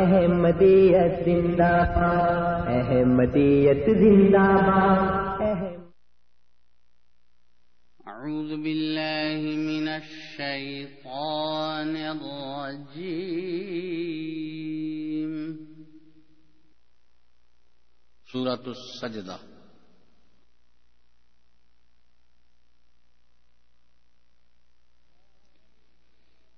احمدیت زندہ باد احمدیت زندہ باد أعوذ بالله من الشيطان الرجيم سورة السجدة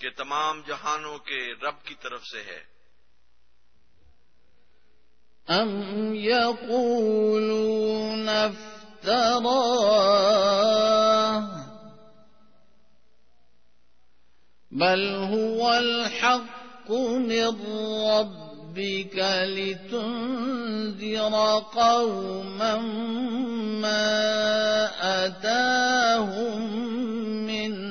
کہ تمام جہانوں کے رب کی طرف سے ہے۔ أم يقولون افتراه بل هو الحق من ربك لتنذر قوما ما أتاهم من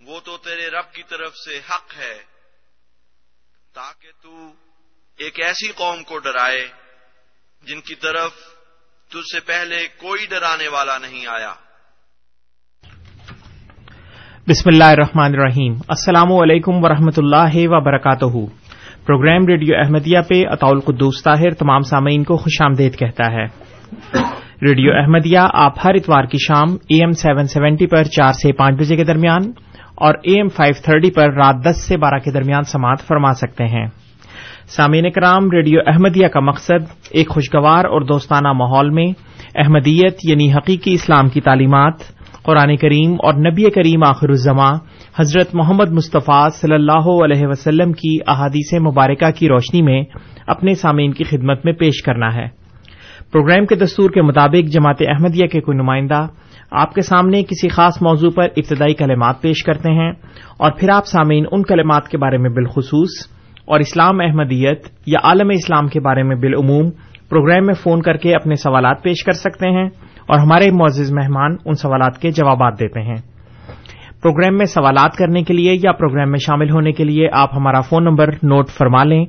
وہ تو تیرے رب کی طرف سے حق ہے، تاکہ تو ایک ایسی قوم کو ڈرائے جن کی طرف تجھ سے پہلے کوئی ڈرانے والا نہیں آیا۔ بسم اللہ الرحمن الرحیم۔ السلام علیکم ورحمۃ اللہ وبرکاتہ۔ پروگرام ریڈیو احمدیہ پہ اطول قدوس طاہر تمام سامعین کو خوش آمدید کہتا ہے۔ ریڈیو احمدیہ، آپ ہر اتوار کی شام اے ایم سیون سیونٹی پر چار سے پانچ بجے کے درمیان اور اے ایم فائیو تھرٹی پر رات دس سے بارہ کے درمیان سماعت فرما سکتے ہیں۔ سامعین کرام ریڈیو احمدیہ کا مقصد ایک خوشگوار اور دوستانہ ماحول میں احمدیت یعنی حقیقی اسلام کی تعلیمات، قرآن کریم اور نبی کریم آخر الزماں حضرت محمد مصطفیٰ صلی اللہ علیہ وسلم کی احادیث مبارکہ کی روشنی میں اپنے سامعین کی خدمت میں پیش کرنا ہے۔ پروگرام کے دستور کے مطابق جماعت احمدیہ کے کوئی نمائندہ آپ کے سامنے کسی خاص موضوع پر ابتدائی کلمات پیش کرتے ہیں اور پھر آپ سامعین ان کلمات کے بارے میں بالخصوص اور اسلام احمدیت یا عالم اسلام کے بارے میں بالعموم پروگرام میں فون کر کے اپنے سوالات پیش کر سکتے ہیں اور ہمارے معزز مہمان ان سوالات کے جوابات دیتے ہیں۔ پروگرام میں سوالات کرنے کے لیے یا پروگرام میں شامل ہونے کے لیے آپ ہمارا فون نمبر نوٹ فرما لیں۔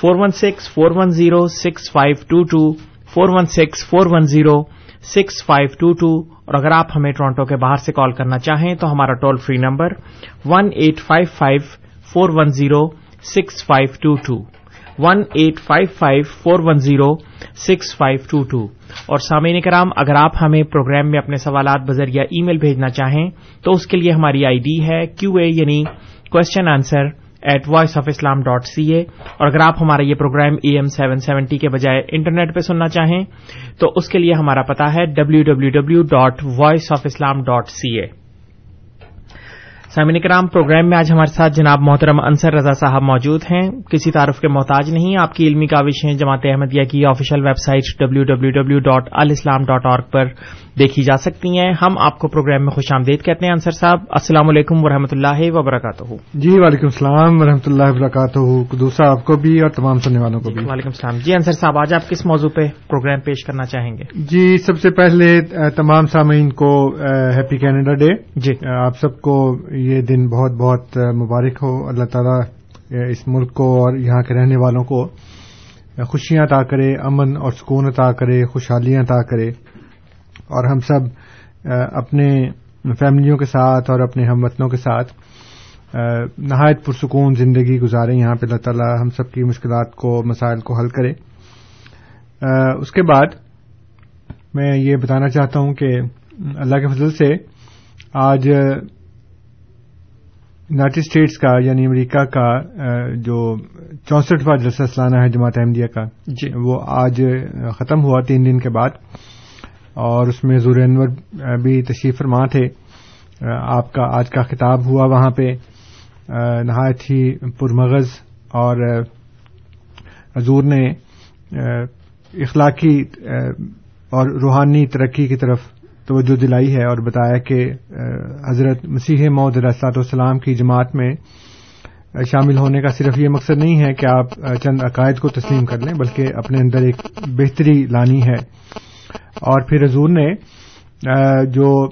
Four one six four one zero six five two two, four one six four one zero six five two two اور اگر آپ ہمیں ٹورانٹو کے باہر سے کال کرنا چاہیں تو ہمارا toll free number one eight five five four one zero six five two two, one eight five five four one zero six five two two. اور سامعین کرام، اگر آپ ہمیں پروگرام میں اپنے سوالات بذریعہ ای میل بھیجنا چاہیں تو اس کے لیے ہماری آئی ڈی ہے کیو اے یعنی question answer at Voice of Islam dot C A اور اگر آپ ہمارا یہ programme A M seven seventy کے بجائے انٹرنیٹ پہ سننا چاہیں تو اس کے لیے ہمارا پتا ہے W W W dot Voice of Islam dot C A سامعین کرام پروگرام میں آج ہمارے ساتھ جناب محترم انصر رضا صاحب موجود ہیں۔ کسی تعارف کے محتاج نہیں آپ کی علمی کاوشیں جماعت احمدیہ کی official website W W W dot الاسلام ڈاٹ اور پر دیکھی جا سکتی ہیں۔ ہم آپ کو پروگرام میں خوش آمدید کہتے ہیں انصر صاحب۔ السلام علیکم و رحمۃ اللہ وبرکاتہ۔ جی وعلیکم السلام و رحمۃ اللہ وبرکاتہ۔ دوسرا آپ کو بھی اور تمام سننے والوں کو بھی۔ وعلیکم السلام۔ جی انصر صاحب آج آپ کس موضوع پہ پروگرام پیش کرنا چاہیں گے؟ جی سب سے پہلے تمام سامعین کو ہیپی کینیڈا ڈے جی۔ آپ سب کو یہ دن بہت بہت مبارک ہو۔ اللہ تعالیٰ اس ملک کو اور یہاں کے رہنے والوں کو خوشیاں عطا کرے، امن اور سکون عطا کرے، خوشحالیاں عطا کرے۔ اور ہم سب اپنے فیملیوں کے ساتھ اور اپنے ہم وطنوں کے ساتھ نہایت پرسکون زندگی گزارے یہاں پہ اللہ تعالیٰ ہم سب کی مشکلات کو، مسائل کو حل کرے۔ اس کے بعد میں یہ بتانا چاہتا ہوں کہ اللہ کے فضل سے آج یونائٹڈ اسٹیٹس کا یعنی امریکہ کا جو چونسٹواں جلسہ سلانہ ہے جماعت احمدیہ کا جی۔ وہ آج ختم ہوا تین دن کے بعد۔ اور اس میں زور انور بھی تشریف فرما تھے۔ آپ کا آج کا خطاب ہوا وہاں پہ۔ نہایت ہی پرمغز۔ اور حضور نے اخلاقی اور روحانی ترقی کی طرف توجہ دلائی ہے اور بتایا کہ حضرت مسیح محدود اسات والسلام کی جماعت میں شامل ہونے کا صرف یہ مقصد نہیں ہے کہ آپ چند عقائد کو تسلیم کر لیں، بلکہ اپنے اندر ایک بہتری لانی ہے۔ اور پھر حضور نے جو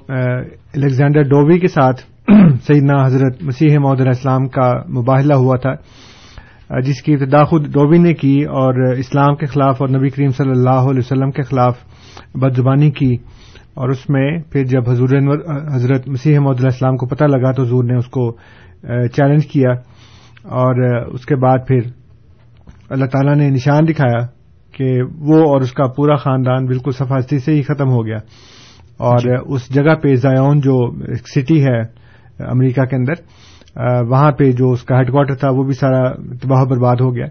الیگزینڈر ڈووی کے ساتھ سیدنا حضرت مسیح محدود اسلام کا مباہلہ ہوا تھا جس کی ابتدا خود ڈوبی نے کی اور اسلام کے خلاف اور نبی کریم صلی اللہ علیہ وسلم کے خلاف بد زبانی کی۔ اور اس میں پھر جب حضور حضرت مسیح محدود السلام کو پتہ لگا تو حضور نے اس کو چیلنج کیا اور اس کے بعد پھر اللہ تعالیٰ نے نشان دکھایا کہ وہ اور اس کا پورا خاندان بالکل سفارتی سے ہی ختم ہو گیا اور جی. اس جگہ پہ زایون جو سٹی ہے امریکہ کے اندر وہاں پہ جو اس کا ہیڈ کوارٹر تھا وہ بھی سارا تباہ برباد ہو گیا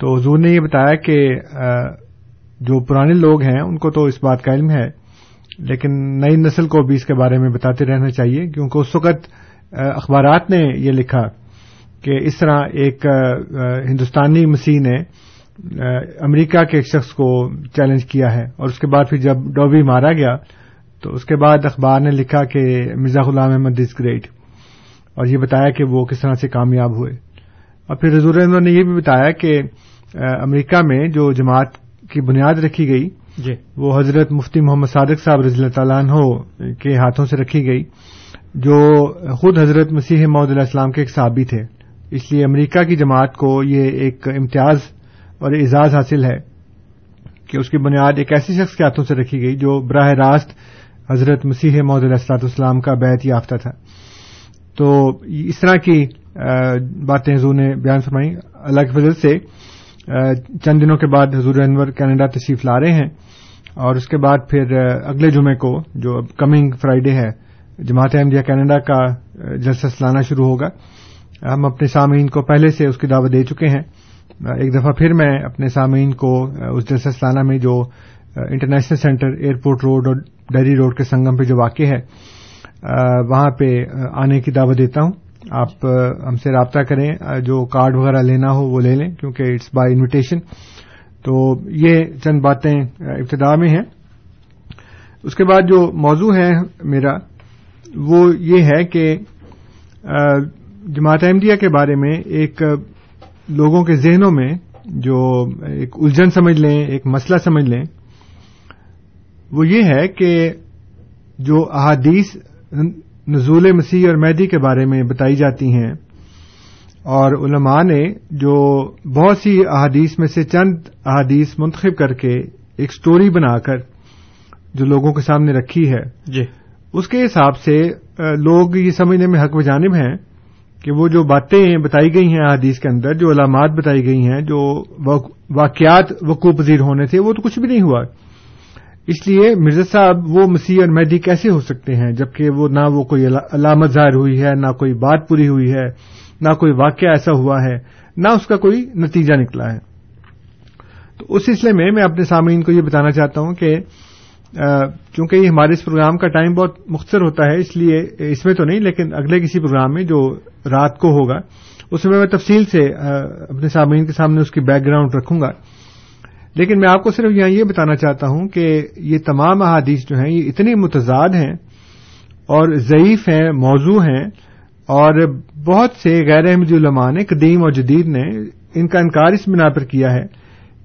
تو حضور نے یہ بتایا کہ جو پرانے لوگ ہیں ان کو تو اس بات کا علم ہے لیکن نئی نسل کو بھی اس کے بارے میں بتاتے رہنا چاہیے، کیونکہ اس وقت اخبارات نے یہ لکھا کہ اس طرح ایک ہندوستانی مسیح نے امریکہ کے ایک شخص کو چیلنج کیا ہے اور اس کے بعد پھر جب ڈوبی مارا گیا، تو اس کے بعد اخبار نے لکھا کہ مرزا غلام احمد از گریٹ اور یہ بتایا کہ وہ کس طرح سے کامیاب ہوئے۔ اور پھر حضور انور نے یہ بھی بتایا کہ امریکہ میں جو جماعت کی بنیاد رکھی گئی جی۔ وہ حضرت مفتی محمد صادق صاحب رضی اللہ تعالیٰ عنہ کے ہاتھوں سے رکھی گئی، جو خود حضرت مسیح محدود علیہ السلام کے ایک صحابی تھے۔ اس لیے امریکہ کی جماعت کو یہ ایک امتیاز اور اعزاز حاصل ہے کہ اس کی بنیاد ایک ایسی شخص کے ہاتھوں سے رکھی گئی جو براہ راست حضرت مسیح محدود علیہ السلاط اسلام کا بیت یافتہ تھا۔ تو اس طرح کی باتیں حضور نے بیان فرمائی اللہ کی فضل سے چند دنوں کے بعد حضور انور کینیڈا تشریف لا رہے ہیں۔ اور اس کے بعد پھر اگلے جمعے کو جو کمنگ فرائیڈے ہے، جماعت احمدیہ کینیڈا کا جلسہ سلانا شروع ہوگا۔ ہم اپنے سامعین کو پہلے سے اس کی دعوت دے چکے ہیں۔ ایک دفعہ پھر میں اپنے سامعین کو اس جلسہ سلانا میں جو انٹرنیشنل سینٹر ایئرپورٹ روڈ اور ڈیری روڈ کے سنگم پہ جو واقع ہے وہاں پہ آنے کی دعوت دیتا ہوں۔ آپ ہم سے رابطہ کریں جو کارڈ وغیرہ لینا ہو وہ لے لیں، کیونکہ اٹس بائی انویٹیشن تو یہ چند باتیں ابتدا میں ہیں۔ اس کے بعد جو موضوع ہے میرا، وہ یہ ہے کہ جماعت احمدیہ کے بارے میں ایک لوگوں کے ذہنوں میں جو ایک الجھن سمجھ لیں، ایک مسئلہ سمجھ لیں، وہ یہ ہے کہ جو احادیث نزول مسیح اور مہدی کے بارے میں بتائی جاتی ہیں اور علماء نے جو بہت سی احادیث میں سے چند احادیث منتخب کر کے ایک سٹوری بنا کر جو لوگوں کے سامنے رکھی ہے جی۔ اس کے حساب سے لوگ یہ سمجھنے میں حق و جانب ہیں کہ وہ جو باتیں بتائی گئی ہیں احادیث کے اندر جو علامات بتائی گئی ہیں جو واقعات وقوع پذیر ہونے تھے وہ تو کچھ بھی نہیں ہوا۔ اس لیے مرزا صاحب وہ مسیح اور مہدی کیسے ہو سکتے ہیں جبکہ وہ نہ وہ کوئی علامت ظاہر ہوئی ہے نہ کوئی بات پوری ہوئی ہے۔ نہ کوئی واقعہ ایسا ہوا ہے، نہ اس کا کوئی نتیجہ نکلا ہے۔ تو اس سلسلے میں میں اپنے سامعین کو یہ بتانا چاہتا ہوں کہ چونکہ یہ ہمارے اس پروگرام کا ٹائم بہت مختصر ہوتا ہے، اس لیے اس میں تو نہیں، لیکن اگلے کسی پروگرام میں جو رات کو ہوگا، اس میں میں تفصیل سے اپنے سامعین کے سامنے اس کی بیک گراؤنڈ رکھوں گا۔ لیکن میں آپ کو صرف یہاں یہ بتانا چاہتا ہوں کہ یہ تمام احادیث جو ہیں، یہ اتنی متضاد ہیں اور ضعیف ہیں، موضوع ہیں اور بہت سے غیر احمد علماء نے قدیم اور جدید نے ان کا انکار اس بنا پر کیا ہے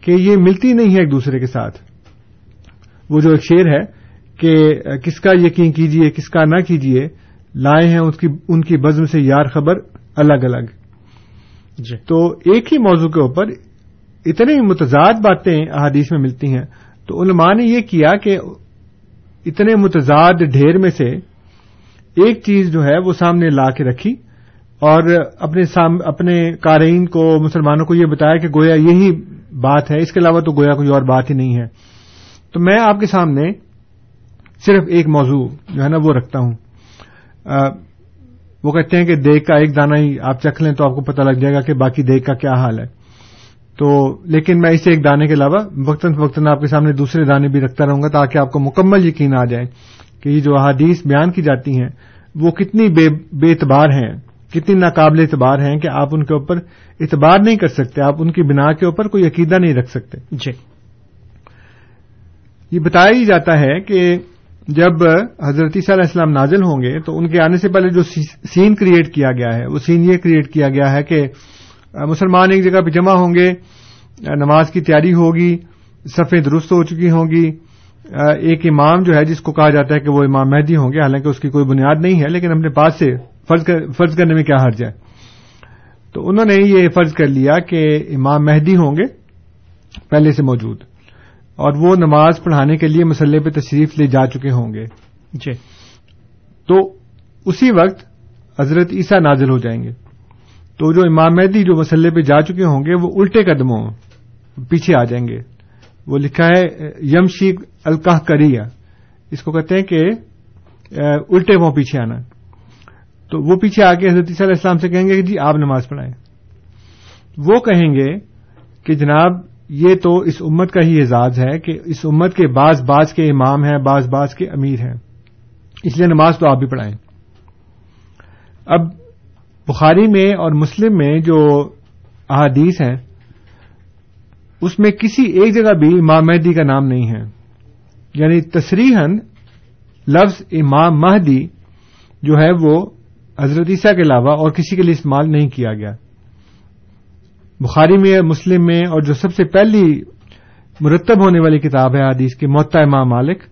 کہ یہ ملتی نہیں ہے ایک دوسرے کے ساتھ۔ وہ جو ایک شعر ہے کہ کس کا یقین کیجیے کس کا نہ کیجیے لائے ہیں ان کی بزم سے یار خبر الگ الگ۔ جی۔ تو ایک ہی موضوع کے اوپر اتنی متضاد باتیں احادیث میں ملتی ہیں۔ تو علماء نے یہ کیا کہ اتنے متضاد ڈھیر میں سے ایک چیز جو ہے وہ سامنے لا کے رکھی۔ اور اپنے اپنے قارئین کو، مسلمانوں کو یہ بتایا کہ گویا یہی بات ہے، اس کے علاوہ تو گویا کوئی اور بات ہی نہیں ہے۔ تو میں آپ کے سامنے صرف ایک موضوع جو ہے نا وہ رکھتا ہوں۔ وہ کہتے ہیں کہ دیگ کا ایک دانہ ہی آپ چکھ لیں تو آپ کو پتہ لگ جائے گا کہ باقی دیگ کا کیا حال ہے۔ تو لیکن میں اسے ایک دانے کے علاوہ وقتاً فوقتاً آپ کے سامنے دوسرے دانے بھی رکھتا رہوں گا تاکہ آپ کو مکمل یقین آ جائے کہ یہ جو احادیث بیان کی جاتی ہیں وہ کتنی بے اعتبار ہیں۔ کتنی ناقابل اعتبار ہیں کہ آپ ان کے اوپر اعتبار نہیں کر سکتے آپ ان کی بنا کے اوپر کوئی عقیدہ نہیں رکھ سکتے۔ جی۔ یہ بتایا ہی جاتا ہے کہ جب حضرت علیہ السلام نازل ہوں گے تو ان کے آنے سے پہلے جو سین کریٹ کیا گیا ہے وہ سین یہ کریٹ کیا گیا ہے کہ مسلمان ایک جگہ پہ جمع ہوں گے نماز کی تیاری ہوگی صفیں درست ہو چکی ہوں گی ایک امام جو ہے جس کو کہا جاتا ہے کہ وہ امام مہدی ہوں گے حالانکہ اس کی کوئی بنیاد نہیں ہے لیکن اپنے پاس سے فرض کرنے میں کیا حرج ہے؟ تو انہوں نے یہ فرض کر لیا کہ امام مہدی ہوں گے پہلے سے موجود اور وہ نماز پڑھانے کے لیے مسلح پہ تشریف لے جا چکے ہوں گے۔ جی۔ تو اسی وقت حضرت عیسیٰ نازل ہو جائیں گے۔ تو جو امام مہدی جو مسلح پہ جا چکے ہوں گے وہ الٹے قدموں پیچھے آ جائیں گے۔ وہ لکھا ہے یم شیخ الکاہ کریا اس کو کہتے ہیں کہ الٹے وہ پیچھے آنا۔ تو وہ پیچھے آ کے حضرت علیہ السلام سے کہیں گے کہ جی آپ نماز پڑھائیں۔ وہ کہیں گے کہ جناب، یہ تو اس امت کا ہی اعزاز ہے کہ اس امت کے بعض بعض کے امام ہیں، بعض بعض کے امیر ہیں۔ اس لیے نماز تو آپ بھی پڑھائیں۔ اب بخاری میں اور مسلم میں جو احادیث ہیں، اس میں کسی ایک جگہ بھی امام مہدی کا نام نہیں ہے۔ یعنی تصریحن لفظ امام مہدی جو ہے وہ حضرت عیسیٰ کے علاوہ اور کسی کے لیے استعمال نہیں کیا گیا۔ بخاری میں، مسلم میں اور جو سب سے پہلی مرتب ہونے والی کتاب ہے، حدیث کی معتا امام مالک،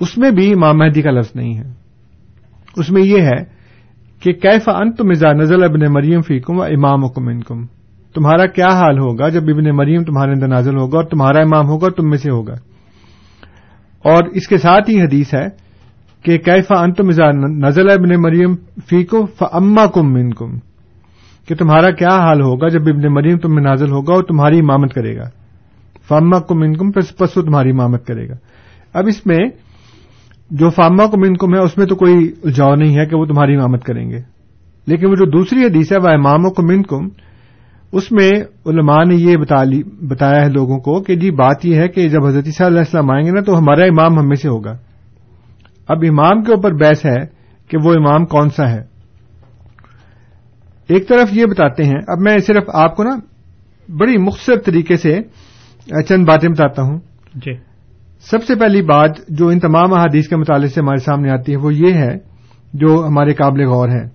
اس میں بھی امام مہدی کا لفظ نہیں ہے۔ اس میں یہ ہے کہ کیف انت مزا نزل ابن مریم فیکم و امام حکم انکم؟ تمہارا کیا حال ہوگا جب ابن مریم تمہارے اندر نازل ہوگا اور تمہارا امام ہوگا اور تم میں سے ہوگا؟ اور اس کے ساتھ ہی حدیث ہے کہ کیفا انت مزا نزل ابن مریم فیکو فما کم من کم کہ تمہارا کیا حال ہوگا جب ابن مریم تم میں نازل ہوگا اور تمہاری امامت کرے گا۔ فاما کم من کم پسو تمہاری امامت کرے گا۔ اب اس میں جو فاما کو منکم ہے، اس میں تو کوئی الجاؤ نہیں ہے کہ وہ تمہاری امامت کریں گے۔ لیکن وہ جو دوسری حدیث ہے وہ امام کو منکم، اس میں علماء نے یہ بتایا ہے لوگوں کو کہ جی بات یہ ہے کہ جب حضرت صلی اللہ علیہ السلام آئیں گے نا تو ہمارا امام ہم میں سے ہوگا۔ اب امام کے اوپر بحث ہے کہ وہ امام کون سا ہے۔ ایک طرف یہ بتاتے ہیں اب میں صرف آپ کو نا بڑی مختصر طریقے سے چند باتیں بتاتا ہوں۔ جی۔ سب سے پہلی بات جو ان تمام احادیث کے مطالعے سے ہمارے سامنے آتی ہے وہ یہ ہے جو ہمارے قابل غور ہے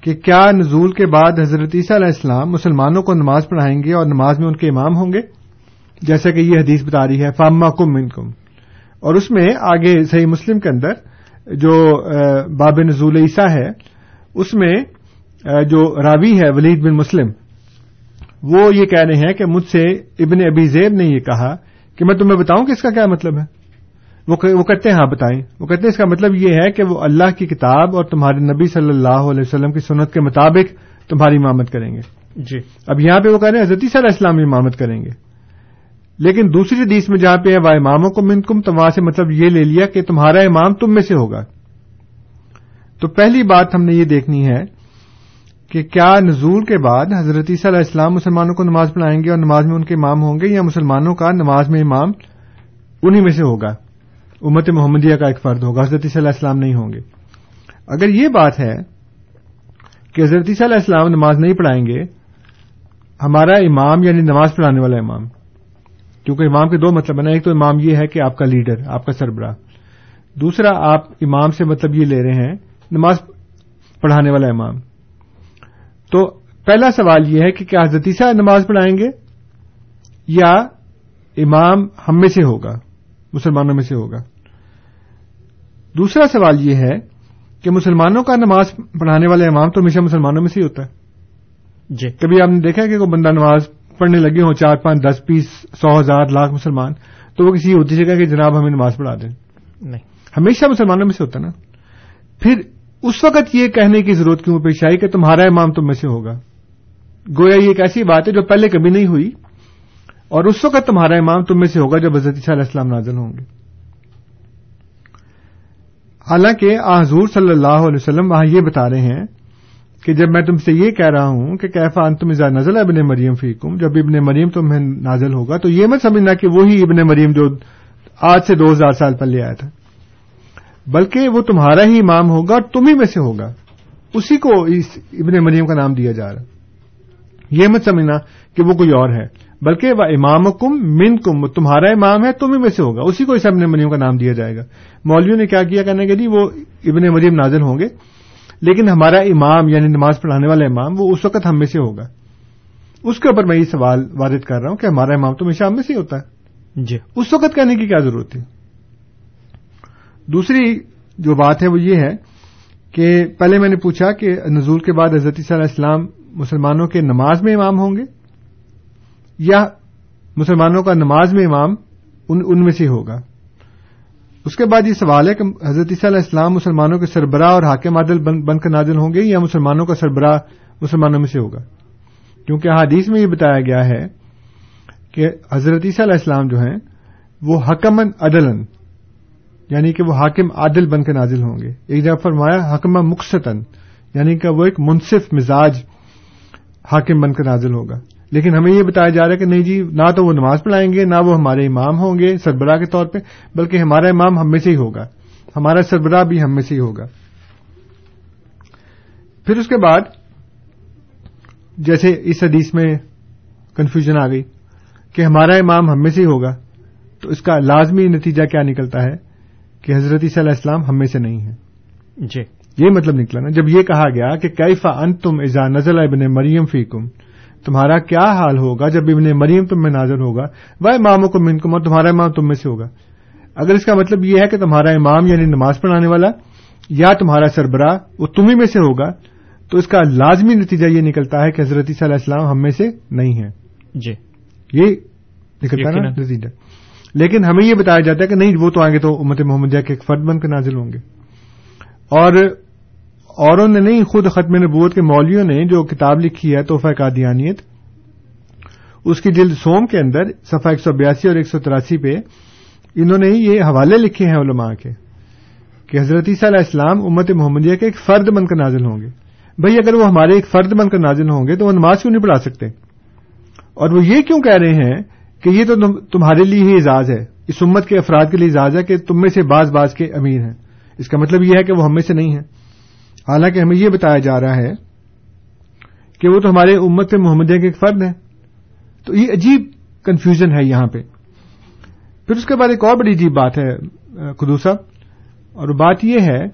کہ کیا نزول کے بعد حضرت عیسیٰ علیہ السلام مسلمانوں کو نماز پڑھائیں گے اور نماز میں ان کے امام ہوں گے؟ جیسا کہ یہ حدیث بتا رہی ہے فاما کم من کم اور اس میں آگے صحیح مسلم کے اندر جو باب نزول عیسیٰ ہے اس میں جو راوی ہے ولید بن مسلم وہ یہ کہہ رہے ہیں کہ مجھ سے ابن ابی زیب نے یہ کہا کہ میں تمہیں بتاؤں کہ اس کا کیا مطلب ہے؟ وہ کہتے ہیں ہاں بتائیں۔ وہ کہتے ہیں اس کا مطلب یہ ہے کہ وہ اللہ کی کتاب اور تمہارے نبی صلی اللہ علیہ وسلم کی سنت کے مطابق تمہاری امامت کریں گے۔ جی۔ اب یہاں پہ وہ کہہ رہے ہیں حضرت علیہ السلام امامت کریں گے۔ لیکن دوسری حدیث میں جہاں پہ ہے وہ اماموں کو منکم، تو وہاں سے مطلب یہ لے لیا کہ تمہارا امام تم میں سے ہوگا۔ تو پہلی بات ہم نے یہ دیکھنی ہے کہ کیا نزول کے بعد حضرت عیسیٰ علیہ السلام مسلمانوں کو نماز پڑھائیں گے اور نماز میں ان کے امام ہوں گے یا مسلمانوں کا نماز میں امام انہی میں سے ہوگا؟ امت محمدیہ کا ایک فرد ہوگا، حضرت عیسیٰ علیہ السلام نہیں ہوں گے۔ اگر یہ بات ہے کہ حضرت عیسیٰ علیہ السلام نماز نہیں پڑھائیں گے، ہمارا امام یعنی نماز پڑھانے والا امام کیونکہ امام کے دو مطلب نا ایک تو امام یہ ہے کہ آپ کا لیڈر آپ کا سربراہ۔ دوسرا آپ امام سے مطلب یہ لے رہے ہیں نماز پڑھانے والا امام۔ تو پہلا سوال یہ ہے کہ کیا حضرت عیسیٰ نماز پڑھائیں گے؟ یا امام ہم میں سے ہوگا مسلمانوں میں سے ہوگا؟ دوسرا سوال یہ ہے کہ مسلمانوں کا نماز پڑھانے والا امام تو ہمیشہ مسلمانوں میں سے ہی ہوتا ہے۔ جی۔ کبھی آپ نے دیکھا کہ کوئی بندہ نماز پڑھنے لگے ہوں چار پانچ دس بیس سو ہزار لاکھ مسلمان تو وہ کسی ہوتی جگہ کہ جناب ہمیں نماز پڑھا دیں۔ نہیں۔ ہمیشہ مسلمانوں میں سے ہوتا نا۔ پھر اس وقت یہ کہنے کی ضرورت کیوں؟ پیش آئی کہ تمہارا امام تم میں سے ہوگا۔ گویا یہ ایک ایسی بات ہے جو پہلے کبھی نہیں ہوئی۔ اور اس وقت تمہارا امام تم میں سے ہوگا جب حضرت علیہ السلام نازل ہوں گے۔ حالانکہ آ حضور صلی اللہ علیہ وسلم وہاں یہ بتا رہے ہیں کہ جب میں تم سے یہ کہہ رہا ہوں کہ کیفا ان تم نزل ابن مریم فیکم، جب ابن مریم تمہیں نازل ہوگا، تو یہ مت سمجھنا کہ وہی ابن مریم جو آج سے دو ہزار سال پہلے آیا تھا۔ بلکہ وہ تمہارا ہی امام ہوگا اور تم ہی میں سے ہوگا۔ اسی کو اس ابن مریم کا نام دیا جا رہا یہ مت سمجھنا کہ وہ کوئی اور ہے، بلکہ وہ امام کم من کم تمہارا امام ہے تم ہی میں سے ہوگا۔ اسی کو اس ابن مریم کا نام دیا جائے گا۔ مولویوں نے کیا کیا کہنے کے لیے؟ وہ ابن مریم نازل ہوں گے۔ لیکن ہمارا امام یعنی نماز پڑھانے والا امام وہ اس وقت ہم میں سے ہوگا۔ اس کے اوپر میں یہ سوال وارد کر رہا ہوں کہ ہمارا امام تو ہمیشہ ہم میں سے ہی ہوتا ہے۔ جی۔ اس وقت کہنے کی کیا ضرورت تھی؟ دوسری جو بات ہے وہ یہ ہے کہ پہلے میں نے پوچھا کہ نزول کے بعد حضرت صلی اللہ علیہ السلام مسلمانوں کے نماز میں امام ہوں گے؟ یا مسلمانوں کا نماز میں امام ان, ان میں سے ہوگا؟ اس کے بعد یہ سوال ہے کہ حضرت عیسیٰ علیہ السلام مسلمانوں کے سربراہ اور حاکم عادل بن کر نازل ہوں گے یا مسلمانوں کا سربراہ مسلمانوں میں سے ہوگا؟ کیونکہ حدیث میں یہ بتایا گیا ہے کہ حضرت عیسیٰ علیہ السلام جو ہیں، وہ حکمن عدلن یعنی کہ وہ حاکم عادل بن کے نازل ہوں گے۔ ایک جگہ فرمایا حکمہ مقصتن یعنی کہ وہ ایک منصف مزاج حاکم بن کر نازل ہوگا۔ لیکن ہمیں یہ بتایا جا رہا ہے کہ نہیں جی نہ تو وہ نماز پڑھائیں گے نہ وہ ہمارے امام ہوں گے سربراہ کے طور پہ بلکہ ہمارا امام ہم میں سے ہی ہوگا۔ ہمارا سربراہ بھی ہم میں سے ہی ہوگا۔ پھر اس کے بعد جیسے اس حدیث میں کنفیوژن آ گئی کہ ہمارا امام ہم میں سے ہی ہوگا تو اس کا لازمی نتیجہ کیا نکلتا ہے؟ کہ حضرت صلی اللہ علیہ السلام ہم میں سے نہیں ہے جی۔ یہ مطلب نکلا نا۔ جب یہ کہا گیا کہ کیفا ان تم ازا نزل ابن مریم فیکم تمہارا کیا حال ہوگا؟ جب ابن مریم تم میں نازل ہوگا۔ وہ اماموں کو منکم اور تمہارا امام تم میں سے ہوگا۔ اگر اس کا مطلب یہ ہے کہ تمہارا امام یعنی نماز پڑھانے والا یا تمہارا سربراہ وہ تمہیں میں سے ہوگا تو اس کا لازمی نتیجہ یہ نکلتا ہے کہ حضرت صلی اللہ علیہ السلام ہم میں سے نہیں ہے جی۔ یہ نکلتا ہے نا۔ نتیجہ۔ لیکن ہمیں یہ بتایا جاتا ہے کہ نہیں وہ تو آگے تو امت محمدیہ کے ایک فرد بن کر نازل ہوں گے۔ اور اوروں نے نہیں، خود ختم نبوت کے مولویوں نے جو کتاب لکھی ہے، تحفہ قادیانیت، اس کی جلد سوم کے اندر صفحہ ایک سو بیاسی اور ایک سو تراسی پہ انہوں نے یہ حوالے لکھے ہیں علماء کے کہ حضرت عیسیٰ علیہ السلام امت محمدیہ کے ایک فرد بن کر نازل ہوں گے۔ بھئی اگر وہ ہمارے ایک فرد بن کر نازل ہوں گے تو وہ نماز کیوں نہیں پڑھا سکتے؟ اور وہ یہ کیوں کہہ رہے ہیں کہ یہ تو تمہارے لیے ہی اعزاز ہے، اس امت کے افراد کے لیے اعزاز ہے کہ تم میں سے بعض بعض کے امیر ہیں۔ اس کا مطلب یہ ہے کہ وہ ہم میں سے نہیں ہیں۔ حالانکہ ہمیں یہ بتایا جا رہا ہے کہ وہ تو ہمارے امت محمدیہ کے ایک فرد ہیں۔ تو یہ عجیب کنفیوژن ہے یہاں پہ۔ پھر اس کے بعد ایک اور بڑی عجیب بات ہے خدو صاحب اور بات یہ ہے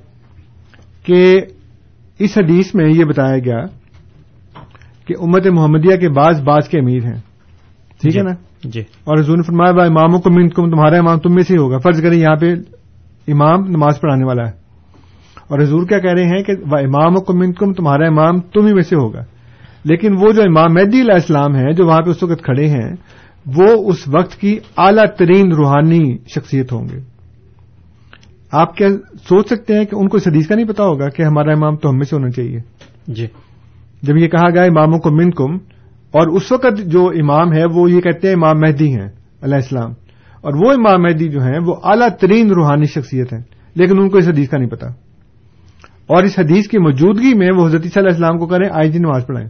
کہ اس حدیث میں یہ بتایا گیا کہ امت محمدیہ کے بعض بعض کے امیر ہیں۔ ٹھیک ہے نا؟ جی۔ اور حضور نے فرمایا با اماموں کو منکم تمہارا امام تم میں سے ہی ہوگا۔ فرض کریں یہاں پہ امام نماز پڑھانے والا ہے۔ اور حضور کیا کہہ رہے ہیں کہ وہ امام کو منکم تمہارا امام تم ہی میں سے ہوگا. لیکن وہ جو امام مہدی علیہ السلام ہیں جو وہاں پہ اس وقت کھڑے ہیں وہ اس وقت کی اعلی ترین روحانی شخصیت ہوں گے۔ آپ کیا سوچ سکتے ہیں کہ ان کو اس حدیث کا نہیں پتا ہوگا کہ ہمارا امام تو ہم میں سے ہونا چاہیے؟ جی۔ جب یہ کہا گیا اماموں کو منکم اور اس وقت جو امام ہے وہ یہ کہتے ہیں امام مہدی ہیں علیہ السلام۔ اور وہ امام مہدی جو ہیں وہ اعلیٰ ترین روحانی شخصیت ہیں لیکن ان کو اس حدیث کا نہیں پتا۔ اور اس حدیث کی موجودگی میں وہ حضرت صلی اللہ علیہ السلام کو کریں آئی جی نماز پڑھائیں۔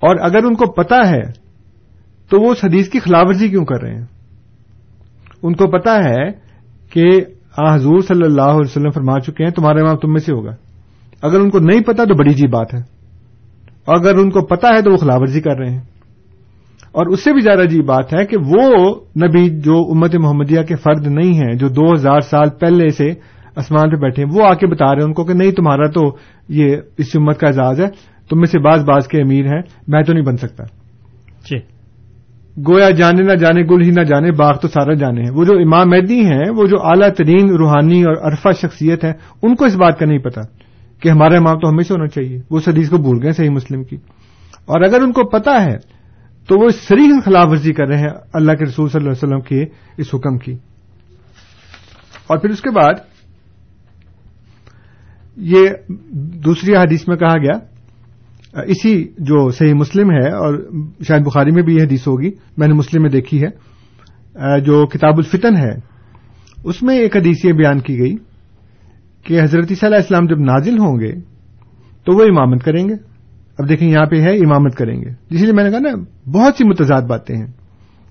اور اگر ان کو پتا ہے، تو وہ اس حدیث کی خلاف ورزی کیوں کر رہے ہیں؟ ان کو پتا ہے کہ، آ، حضور صلی اللہ علیہ وسلم فرما چکے ہیں تمہارا امام تم میں سے ہوگا۔ اگر ان کو نہیں پتا تو بڑی جی بات ہے۔ اور اگر ان کو پتا ہے تو وہ خلاف ورزی کر رہے ہیں۔ اور اس سے بھی زیادہ عجیب بات ہے کہ وہ نبی جو امت محمدیہ کے فرد نہیں ہیں، جو دو ہزار سال پہلے سے اسمان پہ بیٹھے ہیں۔ وہ آ کے بتا رہے ہیں ان کو کہ نہیں تمہارا تو یہ اس امت کا اعزاز ہے۔ تم میں سے بعض بعض کے امیر ہیں۔ میں تو نہیں بن سکتا۔ جی۔ گویا جانے نہ جانے گل ہی نہ جانے باغ تو سارا جانے ہیں۔ وہ جو امام مہدی ہیں وہ جو اعلیٰ ترین روحانی اور عرفہ شخصیت ہے ان کو اس بات کا نہیں پتا کہ ہمارا امام تو ہمیشہ ہونا چاہیے۔ وہ اس حدیث کو بھول گئے صحیح مسلم کی۔ اور اگر ان کو پتا ہے تو وہ سریح خلاف ورزی کر رہے ہیں اللہ کے رسول صلی اللہ علیہ وسلم کے اس حکم کی۔ اور پھر اس کے بعد یہ دوسری حدیث میں کہا گیا، اسی جو صحیح مسلم ہے، اور شاید بخاری میں بھی یہ حدیث ہوگی، میں نے مسلم میں دیکھی ہے، جو کتاب الفتن ہے، اس میں ایک حدیث یہ بیان کی گئی کہ حضرت صلی اللہ السلام جب نازل ہوں گے، تو وہ امامت کریں گے۔ اب دیکھیں یہاں پہ ہے امامت کریں گے۔ اسی لیے میں نے کہا نا، بہت سی متضاد باتیں ہیں۔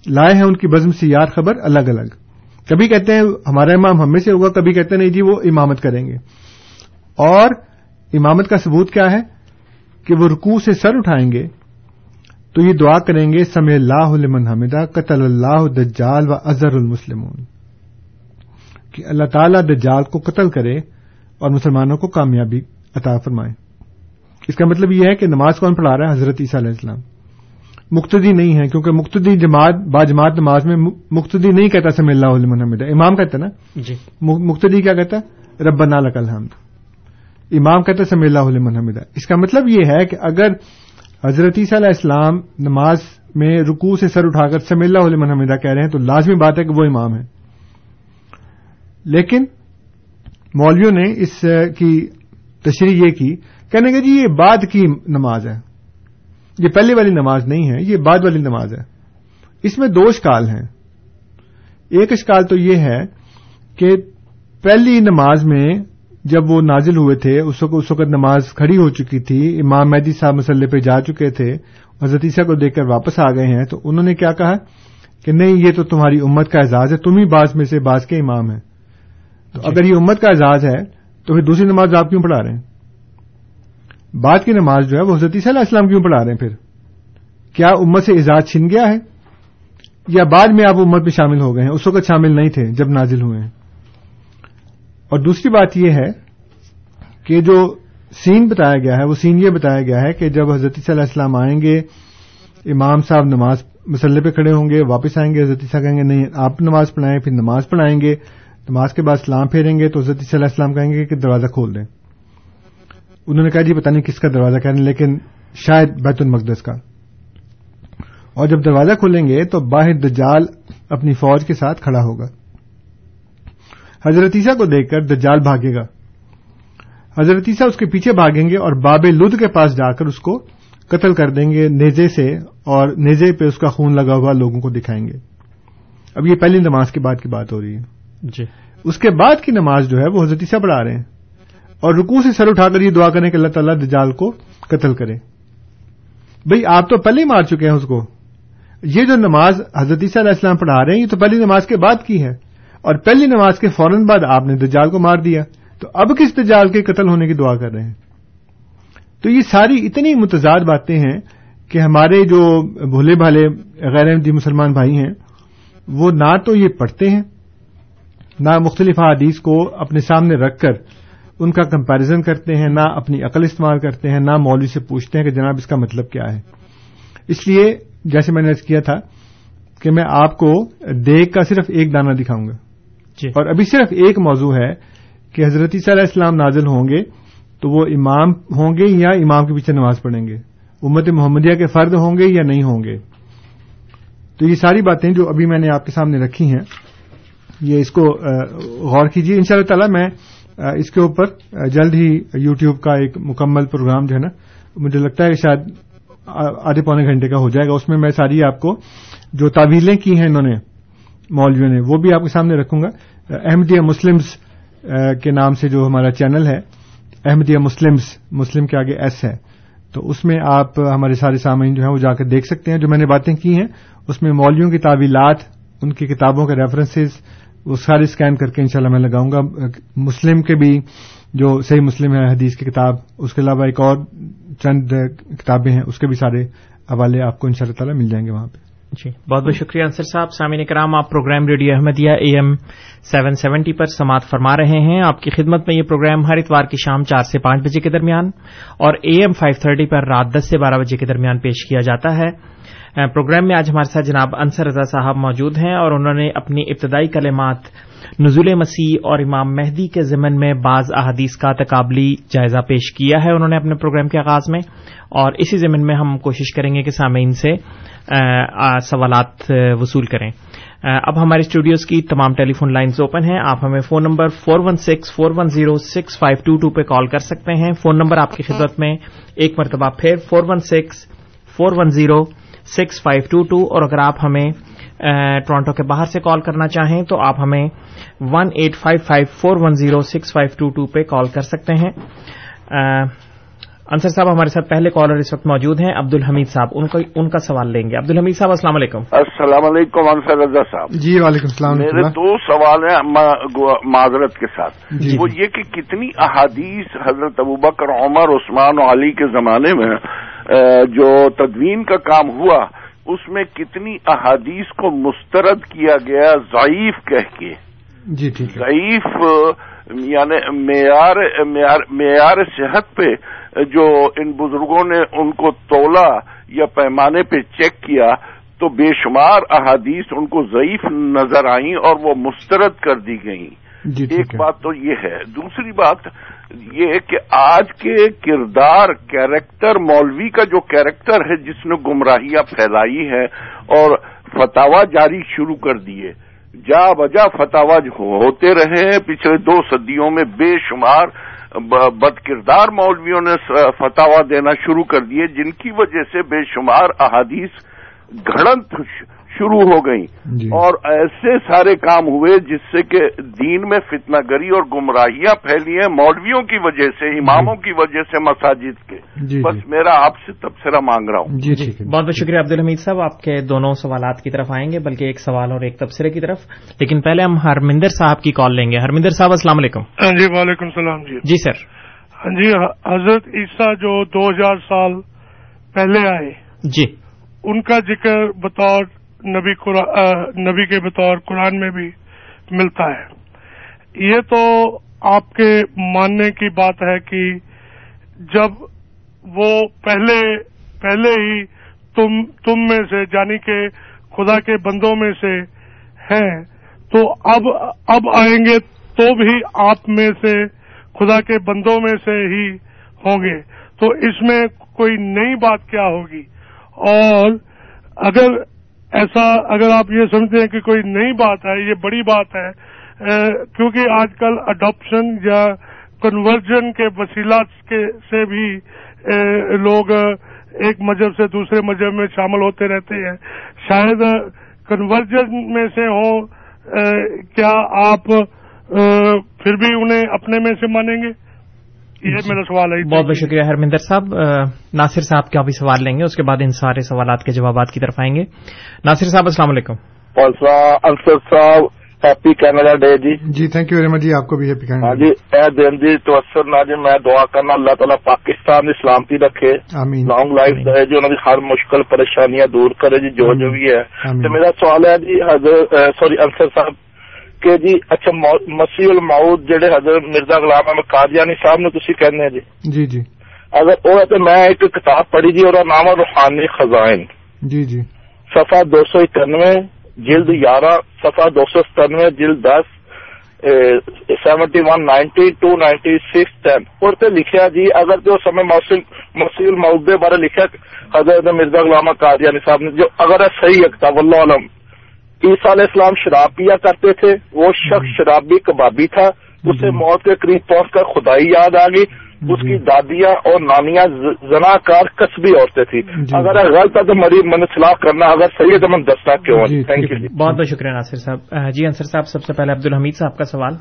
لائے ہیں ان کی بزم سے یاد خبر الگ الگ۔ کبھی کہتے ہیں ہمارا امام ہمیں سے ہوگا، کبھی کہتے ہیں نہیں جی وہ امامت کریں گے۔ اور امامت کا ثبوت کیا ہے کہ وہ رکوع سے سر اٹھائیں گے تو یہ دعا کریں گے سمع اللہ لمن حمدہ قتل اللہ دجال و ازر المسلمون۔ کہ اللہ تعالی دجال کو قتل کرے اور مسلمانوں کو کامیابی عطا فرمائے۔ اس کا مطلب یہ ہے کہ نماز کون پڑھا رہا ہے؟ حضرت عیسیٰ علیہ السلام۔ مقتدی نہیں ہے کیونکہ مقتدی جماعت با جماعت نماز میں مقتدی نہیں کہتا سمی اللہ علیہ حمدہ۔ امام کہتا نا؟ جی۔ مقتدی کیا کہتا ہے؟ رب لک الحمد۔ امام کہتا ہے سمی اللہ علیہ حمدہ اس کا مطلب یہ ہے کہ اگر حضرت عیسیٰ علیہ السلام نماز میں رکوع سے سر اٹھا کر سمی اللہ علیہ حمدہ کہہ رہے ہیں، تو لازمی بات ہے کہ وہ امام ہے لیکن مولویوں نے اس کی تشریح یہ کی، کہنے کہ جی یہ بعد کی نماز ہے۔ یہ پہلے والی نماز نہیں ہے، یہ بعد والی نماز ہے۔ اس میں دو اشکال ہیں۔ ایک اشکال تو یہ ہے کہ پہلی نماز میں جب وہ نازل ہوئے تھے اس وقت اس وقت نماز کھڑی ہو چکی تھی امام مہدی صاحب مسلح پہ جا چکے تھے حضرت عیسیٰ کو دیکھ کر واپس آ گئے ہیں تو انہوں نے کیا کہا؟ کہ نہیں یہ تو تمہاری امت کا اعزاز ہے تم ہی بعض میں سے بعض کے امام ہیں۔ تو جی۔ اگر یہ امت کا اعزاز ہے تو پھر دوسری نماز آپ کیوں پڑھا رہے ہیں؟ بعد کی نماز جو ہے وہ حضرت علیہ السلام کیوں پڑھا رہے ہیں پھر؟ کیا امت سے اعزاز چھن گیا ہے؟ یا بعد میں آپ امت میں شامل ہو گئے ہیں؟ اس وقت شامل نہیں تھے جب نازل ہوئے ہیں۔ اور دوسری بات یہ ہے کہ جو سین بتایا گیا ہے، وہ سین یہ بتایا گیا ہے کہ جب حضرت صلی اللہ علیہ السلام آئیں گے، امام صاحب نماز مسلح پہ کھڑے ہوں گے، واپس آئیں گے، حضرت صاحب کہیں گے، نہیں، آپ نماز پڑھائیں، پھر نماز پڑھائیں گے، نماز کے بعد سلام پھیریں گے، تو حضرت صلی اللہ علیہ السلام کہیں گے کہ دروازہ کھول دیں۔ انہوں نے کہا جی پتا نہیں کس کا دروازہ کہہ کہنے لیکن شاید بیت المقدس کا۔ اور جب دروازہ کھولیں گے تو باہر دجال اپنی فوج کے ساتھ کھڑا ہوگا۔ حضرت عیسیٰ کو دیکھ کر دجال بھاگے گا۔ حضرت عیسیٰ اس کے پیچھے بھاگیں گے اور باب لد کے پاس جا کر اس کو قتل کر دیں گے نیزے سے اور نیزے پہ اس کا خون لگا ہوا لوگوں کو دکھائیں گے۔ اب یہ پہلی نماز کے بعد کی بات ہو رہی ہے۔ جی۔ اس کے بعد کی نماز جو ہے وہ حضرت عیسیٰ پڑھا رہے ہیں۔ اور رکوع سے سر اٹھا کر یہ دعا کریں کہ اللہ تعالیٰ دجال کو قتل کرے۔ بھئی آپ تو پہلے ہی مار چکے ہیں اس کو۔ یہ جو نماز حضرت عیسیٰ علیہ السلام پڑھا رہے ہیں یہ تو پہلی نماز کے بعد کی ہے۔ اور پہلی نماز کے فوراً بعد آپ نے دجال کو مار دیا، تو اب کس دجال کے قتل ہونے کی دعا کر رہے ہیں؟ تو یہ ساری اتنی متضاد باتیں ہیں کہ ہمارے جو بھولے بھالے غیر احمدی مسلمان بھائی ہیں، وہ نہ تو یہ پڑھتے ہیں، نہ مختلف حادیث کو اپنے سامنے رکھ کر ان کا کمپیرزن کرتے ہیں، نہ اپنی عقل استعمال کرتے ہیں، نہ مولوی سے پوچھتے ہیں کہ جناب اس کا مطلب کیا ہے۔ اس لیے جیسے میں نے کیا تھا کہ میں آپ کو دیکھ کا صرف ایک دانہ دکھاؤں گا۔ جی۔ اور ابھی صرف ایک موضوع ہے کہ حضرت صلی علیہ السلام نازل ہوں گے تو وہ امام ہوں گے یا امام کے پیچھے نماز پڑھیں گے؟ امت محمدیہ کے فرد ہوں گے یا نہیں ہوں گے؟ تو یہ ساری باتیں جو ابھی میں نے آپ کے سامنے رکھی ہیں، یہ اس کو غور کیجیے ان شاء اللہ تعالی میں اس کے اوپر جلد ہی یو ٹیوب کا ایک مکمل پروگرام جو ہے نا، مجھے لگتا ہے شاید آدھے پونے گھنٹے کا ہو جائے گا۔ اس میں میں ساری آپ کو جو تعویلیں کی ہیں انہوں نے مولویوں نے وہ بھی آپ کے سامنے رکھوں گا۔ احمدیہ مسلمز کے نام سے جو ہمارا چینل ہے، احمدیہ مسلمز، مسلم کے آگے ایس ہے۔ تو اس میں آپ، ہمارے سارے سامعین جو ہیں، وہ جا کر دیکھ سکتے ہیں۔ جو میں نے باتیں کی ہیں، اس میں مولویوں کی تعویلات، ان کی کتابوں کے ریفرنسز وہ سارے اسکین کر کے انشاءاللہ میں لگاؤں گا۔ مسلم کے بھی جو صحیح مسلم ہے، حدیث کی کتاب، اس کے علاوہ ایک اور چند کتابیں ہیں، اس کے بھی سارے حوالے آپ کو ان شاء اللہ تعالیٰ مل جائیں گے وہاں پہ۔ جی بہت بہت شکریہ انصر صاحب۔ سامعین کرام آپ programme radio Ahmadiyya A M seven seventy پر سماعت فرما رہے ہیں۔ آپ کی خدمت میں یہ پروگرام ہر اتوار کی شام چار سے پانچ بجے کے درمیان اور اے ایم فائیو تھرٹی پر رات دس سے بارہ بجے کے درمیان پیش کیا جاتا ہے۔ پروگرام میں آج ہمارے ساتھ جناب انصر رضا صاحب موجود ہیں اور انہوں نے اپنی ابتدائی کلمات نزول مسیح اور امام مہدی کے ضمن میں بعض احادیث کا تقابلی جائزہ پیش کیا ہے۔ انہوں نے اپنے پروگرام کے آغاز میں اور اسی ضمن میں ہم کوشش کریں گے کہ سامعین سے سوالات وصول کریں۔ اب ہمارے اسٹوڈیوز کی تمام ٹیلی فون لائنز اوپن ہیں۔ آپ ہمیں phone number four one six four one zero six five two two پہ کال کر سکتے ہیں۔ فون نمبر آپ کی خدمت میں ایک مرتبہ پھر four one six four one zero six five two two اور اگر آپ ہمیں ٹورانٹو کے باہر سے کال کرنا چاہیں تو آپ ہمیں one eight five five four one zero six five two two پہ کال کر سکتے ہیں۔ انصر صاحب ہمارے ساتھ پہلے کالر اس وقت موجود ہیں عبد الحمید صاحب ان, ان کا سوال لیں گے۔ عبد الحمید صاحب السلام علیکم۔ السلام علیکم انصر رضا صاحب۔ جی وعلیکم السلام میرے دو سوال ہیں معذرت کے ساتھ۔ جی وہ یہ کہ کتنی احادیث حضرت ابوبکر عمر عثمان و علی کے زمانے میں جو تدوین کا کام ہوا اس میں کتنی احادیث کو مسترد کیا گیا ضعیف کہہ کے؟ جی ضعیف یعنی معیار صحت پہ جو ان بزرگوں نے ان کو تولا یا پیمانے پہ چیک کیا تو بے شمار احادیث ان کو ضعیف نظر آئیں اور وہ مسترد کر دی گئیں۔ جی ایک بات تو یہ ہے۔ دوسری بات یہ کہ آج کے کردار کیریکٹر مولوی کا جو کیریکٹر ہے جس نے گمراہیاں پھیلائی ہے اور فتوا جاری شروع کر دیے۔ جا بجا فتوا ہوتے رہے ہیں۔ پچھلے دو صدیوں میں بے شمار بد کردار مولویوں نے فتوا دینا شروع کر دیے، جن کی وجہ سے بے شمار احادیث گھڑنت شروع ہو گئی جی۔ اور ایسے سارے کام ہوئے جس سے کہ دین میں فتنہ گری اور گمراہیاں پھیلی ہیں مولویوں کی وجہ سے اماموں کی وجہ سے مساجد کے۔ جی بس جی۔ میرا آپ سے تبصرہ مانگ رہا ہوں۔ جی ہے۔ بہت بہت شکریہ عبد الحمید صاحب۔ آپ کے دونوں سوالات کی طرف آئیں گے بلکہ ایک سوال اور ایک تبصرے کی طرف۔ لیکن پہلے ہم ہرمندر صاحب کی کال لیں گے۔ ہرمندر صاحب السلام علیکم۔ ہاں جی وعلیکم السلام جی۔ جی سر۔ ہاں جی حضرت عیسیٰ جو دو ہزار سال پہلے آئے جی۔ ان کا ذکر بطور نبی قرآن نبی کے بطور قرآن میں بھی ملتا ہے۔ یہ تو آپ کے ماننے کی بات ہے کہ جب وہ پہلے پہلے ہی تم تم میں سے یعنی کہ خدا کے بندوں میں سے ہیں، تو اب اب آئیں گے تو بھی آپ میں سے، خدا کے بندوں میں سے ہی ہوں گے۔ تو اس میں کوئی نئی بات کیا ہوگی؟ اور اگر ایسا اگر آپ یہ سمجھتے ہیں کہ کوئی نئی بات ہے، یہ بڑی بات ہے کیونکہ آج کل اڈاپشن یا کنورژن کے وسیلات کے سے بھی لوگ ایک مذہب سے دوسرے مذہب میں شامل ہوتے رہتے ہیں۔ شاید کنورژن میں سے ہوں کیا آپ پھر بھی انہیں اپنے میں سے مانیں گے؟ یہ میرا سوال ہے بہت بہت شکریہ ہرمندر صاحب. ناصر صاحب کا بھی سوال لیں گے اس کے بعد ان سارے سوالات کے جوابات کی طرف آئیں گے. ناصر صاحب السلام علیکم. انصر صاحب ہیپی کینیڈا ڈے جی. جی تھینک یو ویری مچ جی آپ کو بھی ہیپی ہاں جی اے دن جی تو اثر نہ جی میں دعا کرنا اللہ تعالیٰ پاکستان سلامتی رکھے. آمین. لانگ لائف دے جی انہوں نے ہر مشکل پریشانیاں دور کرے جی جو جو بھی ہے۔ تو میرا سوال ہے جی حضرت سوری انصر صاحب کہ جی اچھا مسیح المعود جڑے حضرت مرزا غلام احمد قادیانی صاحب نے تسی کہنے جی جی جی اگر وہ ہے تو میں ایک کتاب پڑھی جی اور نام ہے روحانی خزائن جی جی صفحہ دو سو اکانوے جلد گیارہ صفحہ دو سو ستانوے جلد دس seventy one ninety two ninety six ten اور تے لکھیا جی اگر جو سمے مسیح المعود دے بارے لکھا حضرت مرزا غلام قادیانی صاحب نے جو اگر ہے صحیح ہے کتاب اللہ علم عیسیٰ علیہ السلام شراب پیا کرتے تھے۔ وہ شخص شرابی کبابی تھا۔ اسے موت کے قریب پہنچ کر خدائی یاد آ گئی۔ اس کی دادیاں اور نانیاں زنا کار قصبی عورتیں تھیں۔ جی۔ اگر غلط ہے تو مری من اصلاح کرنا اگر صحیح ہے تو من دستا کیوں جی، تھینک یو ٹھیک جی۔ بہت بہت شکریہ ناصر صاحب۔ جی انصر صاحب سب سے پہلے عبد الحمید صاحب کا سوال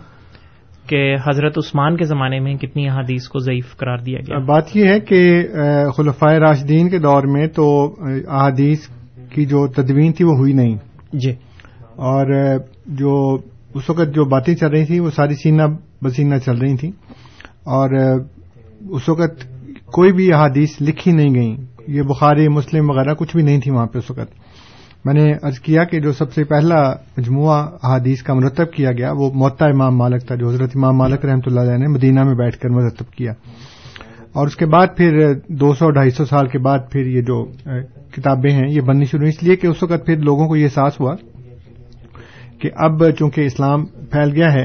کہ حضرت عثمان کے زمانے میں کتنی احادیث کو ضعیف قرار دیا گیا؟ بات یہ ہے کہ خلفائے راشدین کے دور میں تو احادیث کی جو تدوین تھی وہ ہوئی نہیں۔ جی۔ اور جو اس وقت جو باتیں چل رہی تھیں، وہ ساری سینہ بسینہ چل رہی تھیں۔ اور اس وقت کوئی بھی احادیث لکھی نہیں گئی یہ بخاری، مسلم وغیرہ کچھ بھی نہیں تھی وہاں پہ اس وقت۔ میں نے ارض کیا کہ جو سب سے پہلا مجموعہ احادیث کا مرتب کیا گیا، وہ معطا امام مالک تھا، جو حضرت امام مالک رحمۃ اللہ علیہ نے مدینہ میں بیٹھ کر مرتب کیا۔ اور اس کے بعد پھر دو سو ڈھائی سو سال کے بعد پھر یہ جو کتابیں ہیں، یہ بننی شروع اس لیے کہ اس وقت پھر لوگوں کو یہ احساس ہوا کہ اب چونکہ اسلام پھیل گیا ہے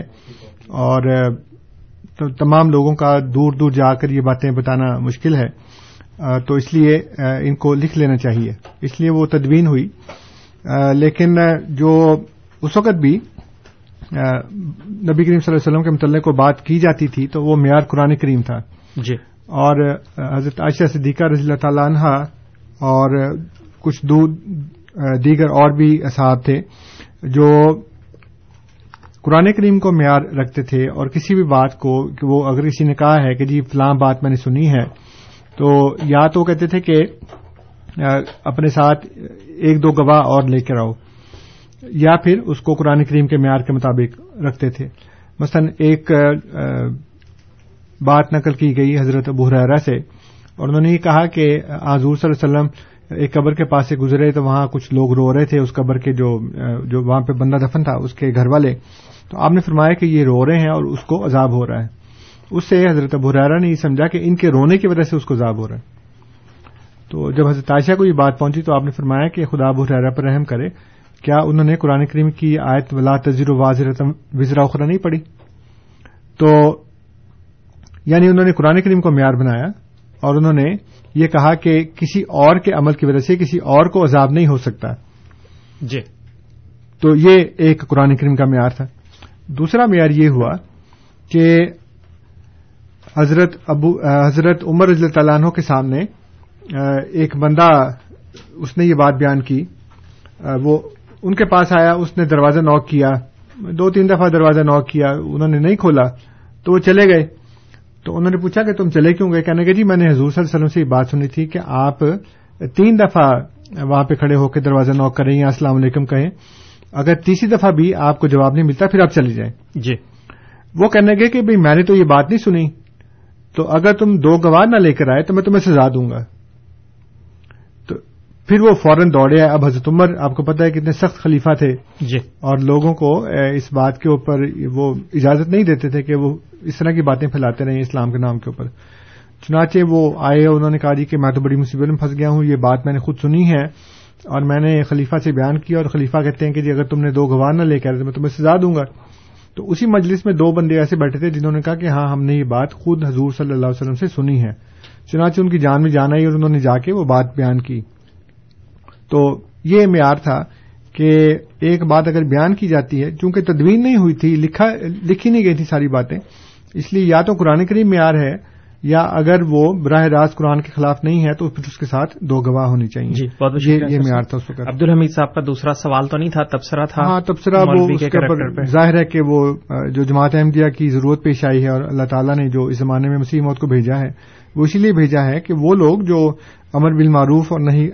اور تمام لوگوں کا دور دور جا کر یہ باتیں بتانا مشکل ہے تو اس لیے ان کو لکھ لینا چاہیے۔ اس لیے وہ تدوین ہوئی۔ لیکن جو اس وقت بھی نبی کریم صلی اللہ علیہ وسلم کے متعلق کو بات کی جاتی تھی تو وہ معیار قرآن کریم تھا۔ جی۔ اور حضرت عائشہ صدیقہ رضی اللہ تعالی عنہ اور کچھ دیگر اور بھی اصحاب تھے جو قرآن کریم کو معیار رکھتے تھے اور کسی بھی بات کو کہ وہ اگر کسی نے کہا ہے کہ جی فلاں بات میں نے سنی ہے، تو یا تو کہتے تھے کہ اپنے ساتھ ایک دو گواہ اور لے کر آؤ، یا پھر اس کو قرآن کریم کے معیار کے مطابق رکھتے تھے۔ مثلا ایک بات نقل کی گئی حضرت ابو حرا سے، اور انہوں نے یہ کہا کہ آزور صلی اللہ علیہ وسلم ایک قبر کے پاس سے گزرے تو وہاں کچھ لوگ رو رہے تھے، اس قبر کے جو جو وہاں پہ بندہ دفن تھا، اس کے گھر والے۔ تو آپ نے فرمایا کہ یہ رو رہے ہیں اور اس کو عذاب ہو رہا ہے۔ اس سے حضرت ابو نے یہ سمجھا کہ ان کے رونے کی وجہ سے اس کو عذاب ہو رہا ہے۔ تو جب حضرت عائشہ کو یہ بات پہنچی تو آپ نے فرمایا کہ خدا ابو حرارا پر رحم کرے۔ کیا انہوں نے قرآن کریم کی آیت ولا تذیر واضح وزرا اخرا نہیں پڑھی؟ تو یعنی انہوں نے قرآن کریم کو معیار بنایا اور انہوں نے یہ کہا کہ کسی اور کے عمل کی وجہ سے کسی اور کو عذاب نہیں ہو سکتا۔ جی۔ تو یہ ایک قرآن کریم کا معیار تھا۔ دوسرا معیار یہ ہوا کہ حضرت ابو حضرت عمر رضی تعالیٰ عنہ کے سامنے ایک بندہ اس نے یہ بات بیان کی۔ وہ ان کے پاس آیا اس نے دروازہ نوک کیا۔ دو تین دفعہ دروازہ نوک کیا انہوں نے نہیں کھولا تو وہ چلے گئے۔ تو انہوں نے پوچھا کہ تم چلے کیوں گئے؟ کہنے کہ جی میں نے حضور صلی اللہ علیہ وسلم سے یہ بات سنی تھی کہ آپ تین دفعہ وہاں پہ کھڑے ہو کے دروازہ نوک کریں یا السلام علیکم کہیں۔ اگر تیسری دفعہ بھی آپ کو جواب نہیں ملتا پھر آپ چلے جائیں۔ جی۔ وہ کہنے گے کہ میں نے تو یہ بات نہیں سنی تو اگر تم دو گواہ نہ لے کر آئے تو میں تمہیں سزا دوں گا۔ پھر وہ فوراً دوڑے۔ اب حضرت عمر آپ کو پتا ہے کتنے سخت خلیفہ تھے۔ جی۔ اور لوگوں کو اس بات کے اوپر وہ اجازت نہیں دیتے تھے کہ وہ اس طرح کی باتیں پھیلاتے رہے اسلام کے نام کے اوپر۔ چنانچہ وہ آئے انہوں نے کہا جی کہ میں تو بڑی مصیبت میں پھنس گیا ہوں یہ بات میں نے خود سنی ہے اور میں نے خلیفہ سے بیان کیا اور خلیفہ کہتے ہیں کہ جی اگر تم نے دو گواہ نہ لے کے آئے تو میں تمہیں سزا دوں گا۔ تو اسی مجلس میں دو بندے ایسے بیٹھے تھے جنہوں نے کہا کہ ہاں ہم نے یہ بات خود حضور صلی اللہ علیہ وسلم سے سنی ہے۔ چنانچہ ان کی جان میں جان آئی اور انہوں نے جا کے وہ بات بیان کی۔ تو یہ معیار تھا کہ ایک بات اگر بیان کی جاتی ہے چونکہ تدوین نہیں ہوئی تھی لکھی نہیں گئی تھی ساری باتیں اس لیے یا تو قرآن کریم معیار ہے یا اگر وہ براہ راست قرآن کے خلاف نہیں ہے تو پھر اس کے ساتھ دو گواہ ہونی چاہیے۔ جی بہت یہ معیار تھا اس وقت۔ عبد الحمید صاحب کا دوسرا سوال تو نہیں تھا تبصرہ تھا۔ ہاں تبصرہ وہ اس کے ظاہر ہے کہ وہ جو جماعت احمدیہ کی ضرورت پیش آئی ہے اور اللہ تعالیٰ نے جو اس زمانے میں مسیح موت کو بھیجا ہے وہ اسی لیے بھیجا ہے کہ وہ لوگ جو امر بالمعروف اور نہیں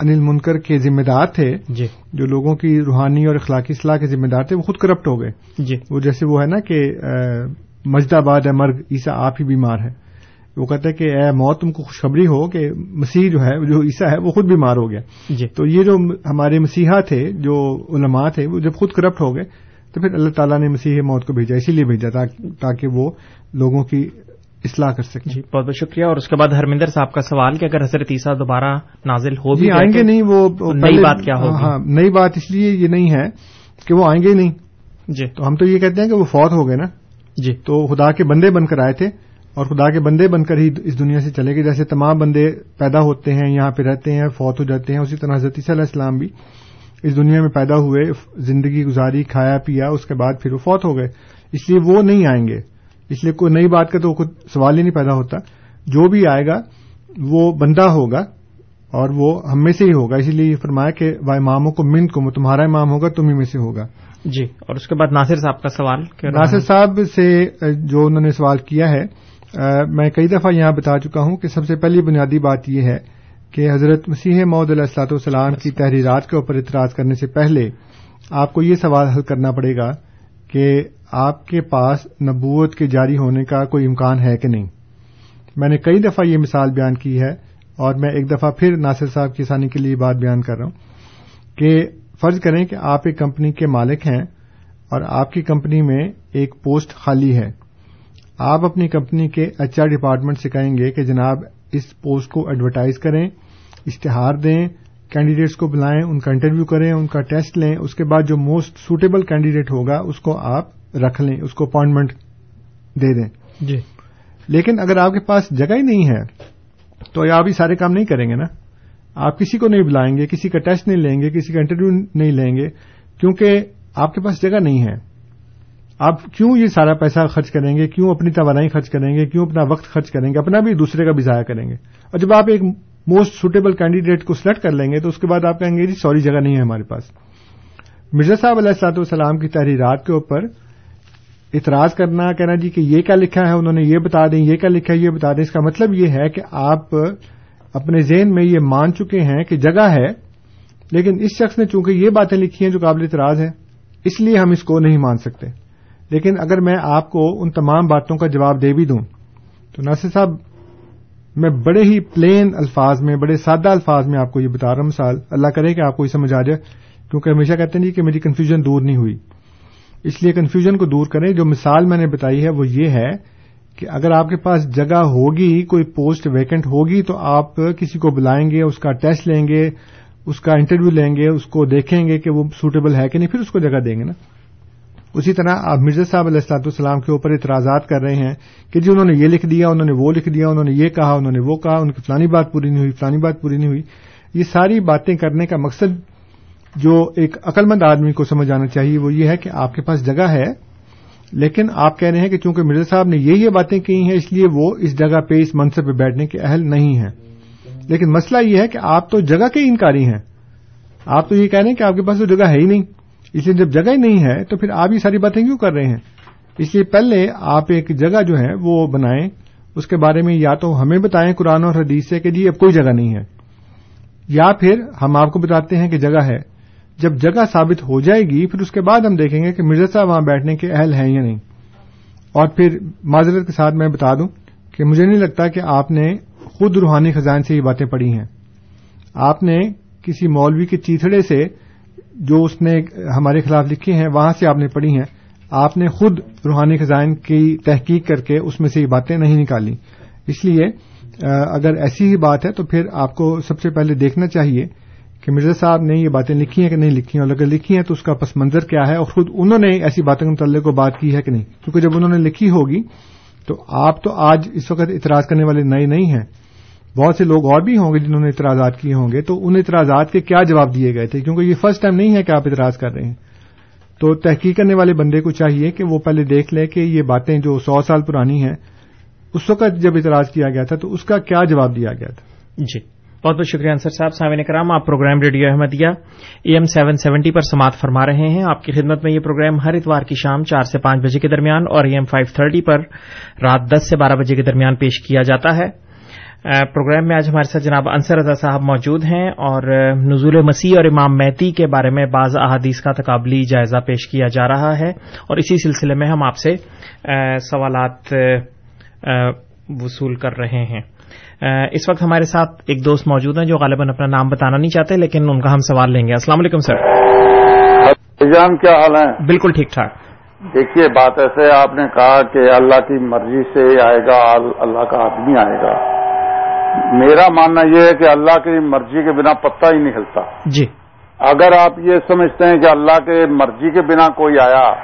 انل منکر کے ذمہ دار تھے جی۔ جو لوگوں کی روحانی اور اخلاقی اصلاح کے ذمہ دار تھے وہ خود کرپٹ ہو گئے۔ جی۔ وہ جیسے وہ ہے نا کہ مجد آباد ہے مرگ عیسا آپ ہی بیمار ہے وہ کہتے ہیں کہ اے موت تم کو خوشخبری ہو کہ مسیح جو ہے جو عیسا ہے وہ خود بیمار ہو گیا۔ جی۔ تو یہ جو ہمارے مسیحا تھے جو علماء تھے وہ جب خود کرپٹ ہو گئے تو پھر اللہ تعالیٰ نے مسیح موت کو بھیجا اسی لیے بھیجا تاکہ وہ لوگوں کی اصلاح کر سکیں۔ جی بہت بہت شکریہ۔ اور اس کے بعد ہرمندر صاحب کا سوال کہ اگر حضرت عیسیٰ دوبارہ نازل ہو بھی آئیں گے نہیں وہ نئی بات کیا ہوگی؟ ہاں نئی بات اس لیے یہ نہیں ہے کہ وہ آئیں گے ہی نہیں۔ جی۔ تو ہم تو یہ کہتے ہیں کہ وہ فوت ہو گئے نا۔ جی۔ تو خدا کے بندے بن کر آئے تھے اور خدا کے بندے بن کر ہی اس دنیا سے چلے گئے۔ جیسے تمام بندے پیدا ہوتے ہیں یہاں پہ رہتے ہیں فوت ہو جاتے ہیں اسی طرح حضرت علیہ السلام بھی اس دنیا میں پیدا ہوئے زندگی گزاری کھایا پیا اس کے بعد پھر وہ فوت ہو گئے۔ اس لیے وہ نہیں آئیں گے۔ اس لیے کوئی نئی بات کا تو خود سوال ہی نہیں پیدا ہوتا۔ جو بھی آئے گا وہ بندہ ہوگا اور وہ ہم میں سے ہی ہوگا۔ اسی لیے یہ فرمایا کہ وہ اماموں کو منت کو تمہارا امام ہوگا تم ہی میں سے ہوگا۔ جی اور اس کے بعد ناصر صاحب کا سوال ناصر صاحب سے جو انہوں نے سوال کیا ہے میں کئی دفعہ یہاں بتا چکا ہوں کہ سب سے پہلی بنیادی بات یہ ہے کہ حضرت مسیح محدود علیہ السلاط والسلام کی تحریرات کے اوپر اعتراض کرنے سے پہلے آپ کو یہ سوال حل کرنا پڑے گا کہ آپ کے پاس نبوت کے جاری ہونے کا کوئی امکان ہے کہ نہیں؟ میں نے کئی دفعہ یہ مثال بیان کی ہے اور میں ایک دفعہ پھر ناصر صاحب کی ثانی کے لیے بات بیان کر رہا ہوں کہ فرض کریں کہ آپ ایک کمپنی کے مالک ہیں اور آپ کی کمپنی میں ایک پوسٹ خالی ہے۔ آپ اپنی کمپنی کے ایچ آر ڈپارٹمنٹ سے کہیں گے کہ جناب اس پوسٹ کو ایڈورٹائز کریں، اشتہار دیں، کینڈیڈیٹس کو بلائیں، ان کا انٹرویو کریں، ان کا ٹیسٹ لیں، اس کے بعد جو موسٹ سوٹیبل کینڈیڈیٹ ہوگا اس کو آپ رکھ لیں اس کو اپائنٹمنٹ دے دیں۔ جی۔ لیکن اگر آپ کے پاس جگہ ہی نہیں ہے تو آپ یہ سارے کام نہیں کریں گے نا۔ آپ کسی کو نہیں بلائیں گے کسی کا ٹیسٹ نہیں لیں گے کسی کا انٹرویو نہیں لیں گے کیونکہ آپ کے پاس جگہ نہیں ہے۔ آپ کیوں یہ سارا پیسہ خرچ کریں گے؟ کیوں اپنی توانائی خرچ کریں گے؟ کیوں اپنا وقت خرچ کریں گے؟ اپنا بھی دوسرے کا بھی ضائع کریں گے۔ اور جب آپ ایک موسٹ سوٹیبل کینڈیڈیٹ کو سلیکٹ کر لیں گے تو اس کے بعد آپ کہیں گے جی سوری جگہ نہیں ہے ہمارے پاس. مرزا صاحب علیہ السلاط والسلام کی تحریرات کے اوپر اعتراض کرنا، کہنا جی کہ یہ کیا لکھا ہے، انہوں نے یہ بتا دیں، یہ کیا لکھا ہے، یہ بتا دیں۔ اس کا مطلب یہ ہے کہ آپ اپنے ذہن میں یہ مان چکے ہیں کہ جگہ ہے، لیکن اس شخص نے چونکہ یہ باتیں لکھی ہیں جو قابل اعتراض ہیں، اس لیے ہم اس کو نہیں مان سکتے۔ لیکن اگر میں آپ کو ان تمام باتوں کا جواب دے بھی دوں، تو ناصر صاحب، میں بڑے ہی پلین الفاظ میں، بڑے سادہ الفاظ میں آپ کو یہ بتا رہا ہوں۔ مثال، اللہ کرے کہ آپ کو یہ سمجھ آ جائے، کیونکہ ہمیشہ کہتے ہیں جی کہ میری کنفیوژن دور نہیں ہوئی۔ اس لیے کنفیوژن کو دور کریں۔ جو مثال میں نے بتائی ہے وہ یہ ہے کہ اگر آپ کے پاس جگہ ہوگی، کوئی پوسٹ ویکنٹ ہوگی، تو آپ کسی کو بلائیں گے، اس کا ٹیسٹ لیں گے، اس کا انٹرویو لیں گے، اس کو دیکھیں گے کہ وہ سوٹیبل ہے کہ نہیں، پھر اس کو جگہ دیں گے نا۔ اسی طرح آپ مرزا صاحب علیہ السلاط والسلام کے اوپر اعتراضات کر رہے ہیں کہ جی انہوں نے یہ لکھ دیا، انہوں نے وہ لکھ دیا، انہوں نے یہ کہا، انہوں نے وہ کہا، ان کی فلانی بات پوری نہیں ہوئی، فلانی بات پوری نہیں ہوئی۔ یہ ساری باتیں کرنے کا مقصد جو ایک عقلمند آدمی کو سمجھ آنا چاہیے، وہ یہ ہے کہ آپ کے پاس جگہ ہے، لیکن آپ کہہ رہے ہیں کہ چونکہ مرزا صاحب نے یہ یہ باتیں کی ہیں، اس لیے وہ اس جگہ پہ، اس منصب پہ بیٹھنے کے اہل نہیں ہیں۔ لیکن مسئلہ یہ ہے کہ آپ تو جگہ کے انکاری ہیں۔ آپ تو یہ کہہ رہے ہیں کہ آپ کے پاس تو جگہ ہے ہی نہیں۔ اس لیے جب جگہ ہی نہیں ہے، تو پھر آپ یہ ساری باتیں کیوں کر رہے ہیں؟ اس لیے پہلے آپ ایک جگہ جو ہے، وہ بنائیں۔ اس کے بارے میں یا تو ہمیں بتائیں قرآن اور حدیث سے کہ جی اب کوئی جگہ نہیں ہے۔ یا پھر ہم آپ کو بتاتے ہیں کہ جگہ ہے۔ جب جگہ ثابت ہو جائے گی، پھر اس کے بعد ہم دیکھیں گے کہ مرزا صاحب وہاں بیٹھنے کے اہل ہیں یا نہیں۔ اور پھر معذرت کے ساتھ میں بتا دوں کہ مجھے نہیں لگتا کہ آپ نے خود روحانی خزان سے یہ باتیں پڑھی ہیں۔ آپ نے کسی مولوی کے چیتڑے سے جو اس نے ہمارے خلاف لکھی ہیں، وہاں سے آپ نے پڑھی ہیں۔ آپ نے خود روحانی خزائن کی تحقیق کر کے اس میں سے یہ باتیں نہیں نکالی۔ اس لیے، اگر ایسی ہی بات ہے تو پھر آپ کو سب سے پہلے دیکھنا چاہیے کہ مرزا صاحب نے یہ باتیں لکھی ہیں کہ نہیں لکھی ہیں؟ اور اگر لکھی ہیں تو اس کا پس منظر کیا ہے؟ اور خود انہوں نے ایسی باتوں کے متعلق کو بات کی ہے کہ نہیں؟ کیونکہ جب انہوں نے لکھی ہوگی تو آپ تو آج اس وقت اعتراض کرنے والے نئے نہیں ہیں۔ بہت سے لوگ اور بھی ہوں گے جنہوں نے اعتراضات کیے ہوں گے۔ تو ان اعتراضات کے کیا جواب دیے گئے تھے؟ کیونکہ یہ فرسٹ ٹائم نہیں ہے کہ آپ اعتراض کر رہے ہیں۔ تو تحقیق کرنے والے بندے کو چاہیے کہ وہ پہلے دیکھ لے کہ یہ باتیں جو سو سال پرانی ہیں، اس وقت جب اعتراض کیا گیا تھا تو اس کا کیا جواب دیا گیا تھا؟ جی۔ بہت بہت شکریہ انصر صاحب، سامعین کرام، آپ programme radio Ahmadiyya A M seven seventy پر سماعت فرما رہے ہیں۔ آپ کی خدمت میں یہ پروگرام ہر اتوار کی شام چار سے پانچ بجے کے درمیان اور اے ایم فائیو تھرٹی پر رات دس سے بارہ بجے کے درمیان پیش کیا جاتا ہے۔ پروگرام میں آج ہمارے ساتھ جناب انصر رضا صاحب موجود ہیں اور نزول مسیح اور امام مہتی کے بارے میں بعض احادیث کا تقابلی جائزہ پیش کیا جا رہا ہے۔ اور اسی سلسلے میں ہم آپ سے سوالات وصول کر رہے ہیں۔ اس وقت ہمارے ساتھ ایک دوست موجود ہیں جو غالباً اپنا نام بتانا نہیں چاہتے لیکن ان کا ہم سوال لیں گے۔ السلام علیکم سر۔ جان کیا حال ہے بالکل ٹھیک ٹھاک۔ دیکھیے بات ایسے آپ نے کہا کہ اللہ کی مرضی سے آئے گا اللہ کا آدمی آئے گا۔ میرا ماننا یہ ہے کہ اللہ کی مرضی کے بنا پتہ ہی نہیں ہلتا۔ جی۔ اگر آپ یہ سمجھتے ہیں کہ اللہ کے مرضی کے بنا کوئی آیا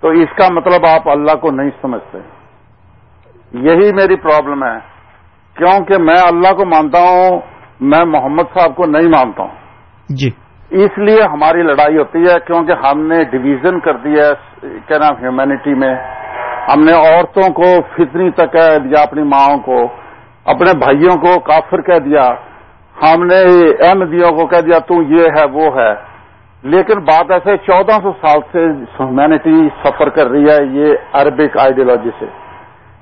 تو اس کا مطلب آپ اللہ کو نہیں سمجھتے۔ یہی میری پرابلم ہے۔ کیونکہ میں اللہ کو مانتا ہوں میں محمد صاحب کو نہیں مانتا ہوں۔ جی۔ اس لیے ہماری لڑائی ہوتی ہے کیونکہ ہم نے ڈویژن کر دیا کیا نام ہیومینٹی میں۔ ہم نے عورتوں کو فطری تک کہہ دیا اپنی ماؤں کو اپنے بھائیوں کو کافر کہہ دیا۔ ہم نے احمدیوں کو کہہ دیا تو یہ ہے وہ ہے۔ لیکن بات ایسے چودہ سو سال سے ہیومینٹی سفر کر رہی ہے یہ عربک آئیڈیالوجی سے۔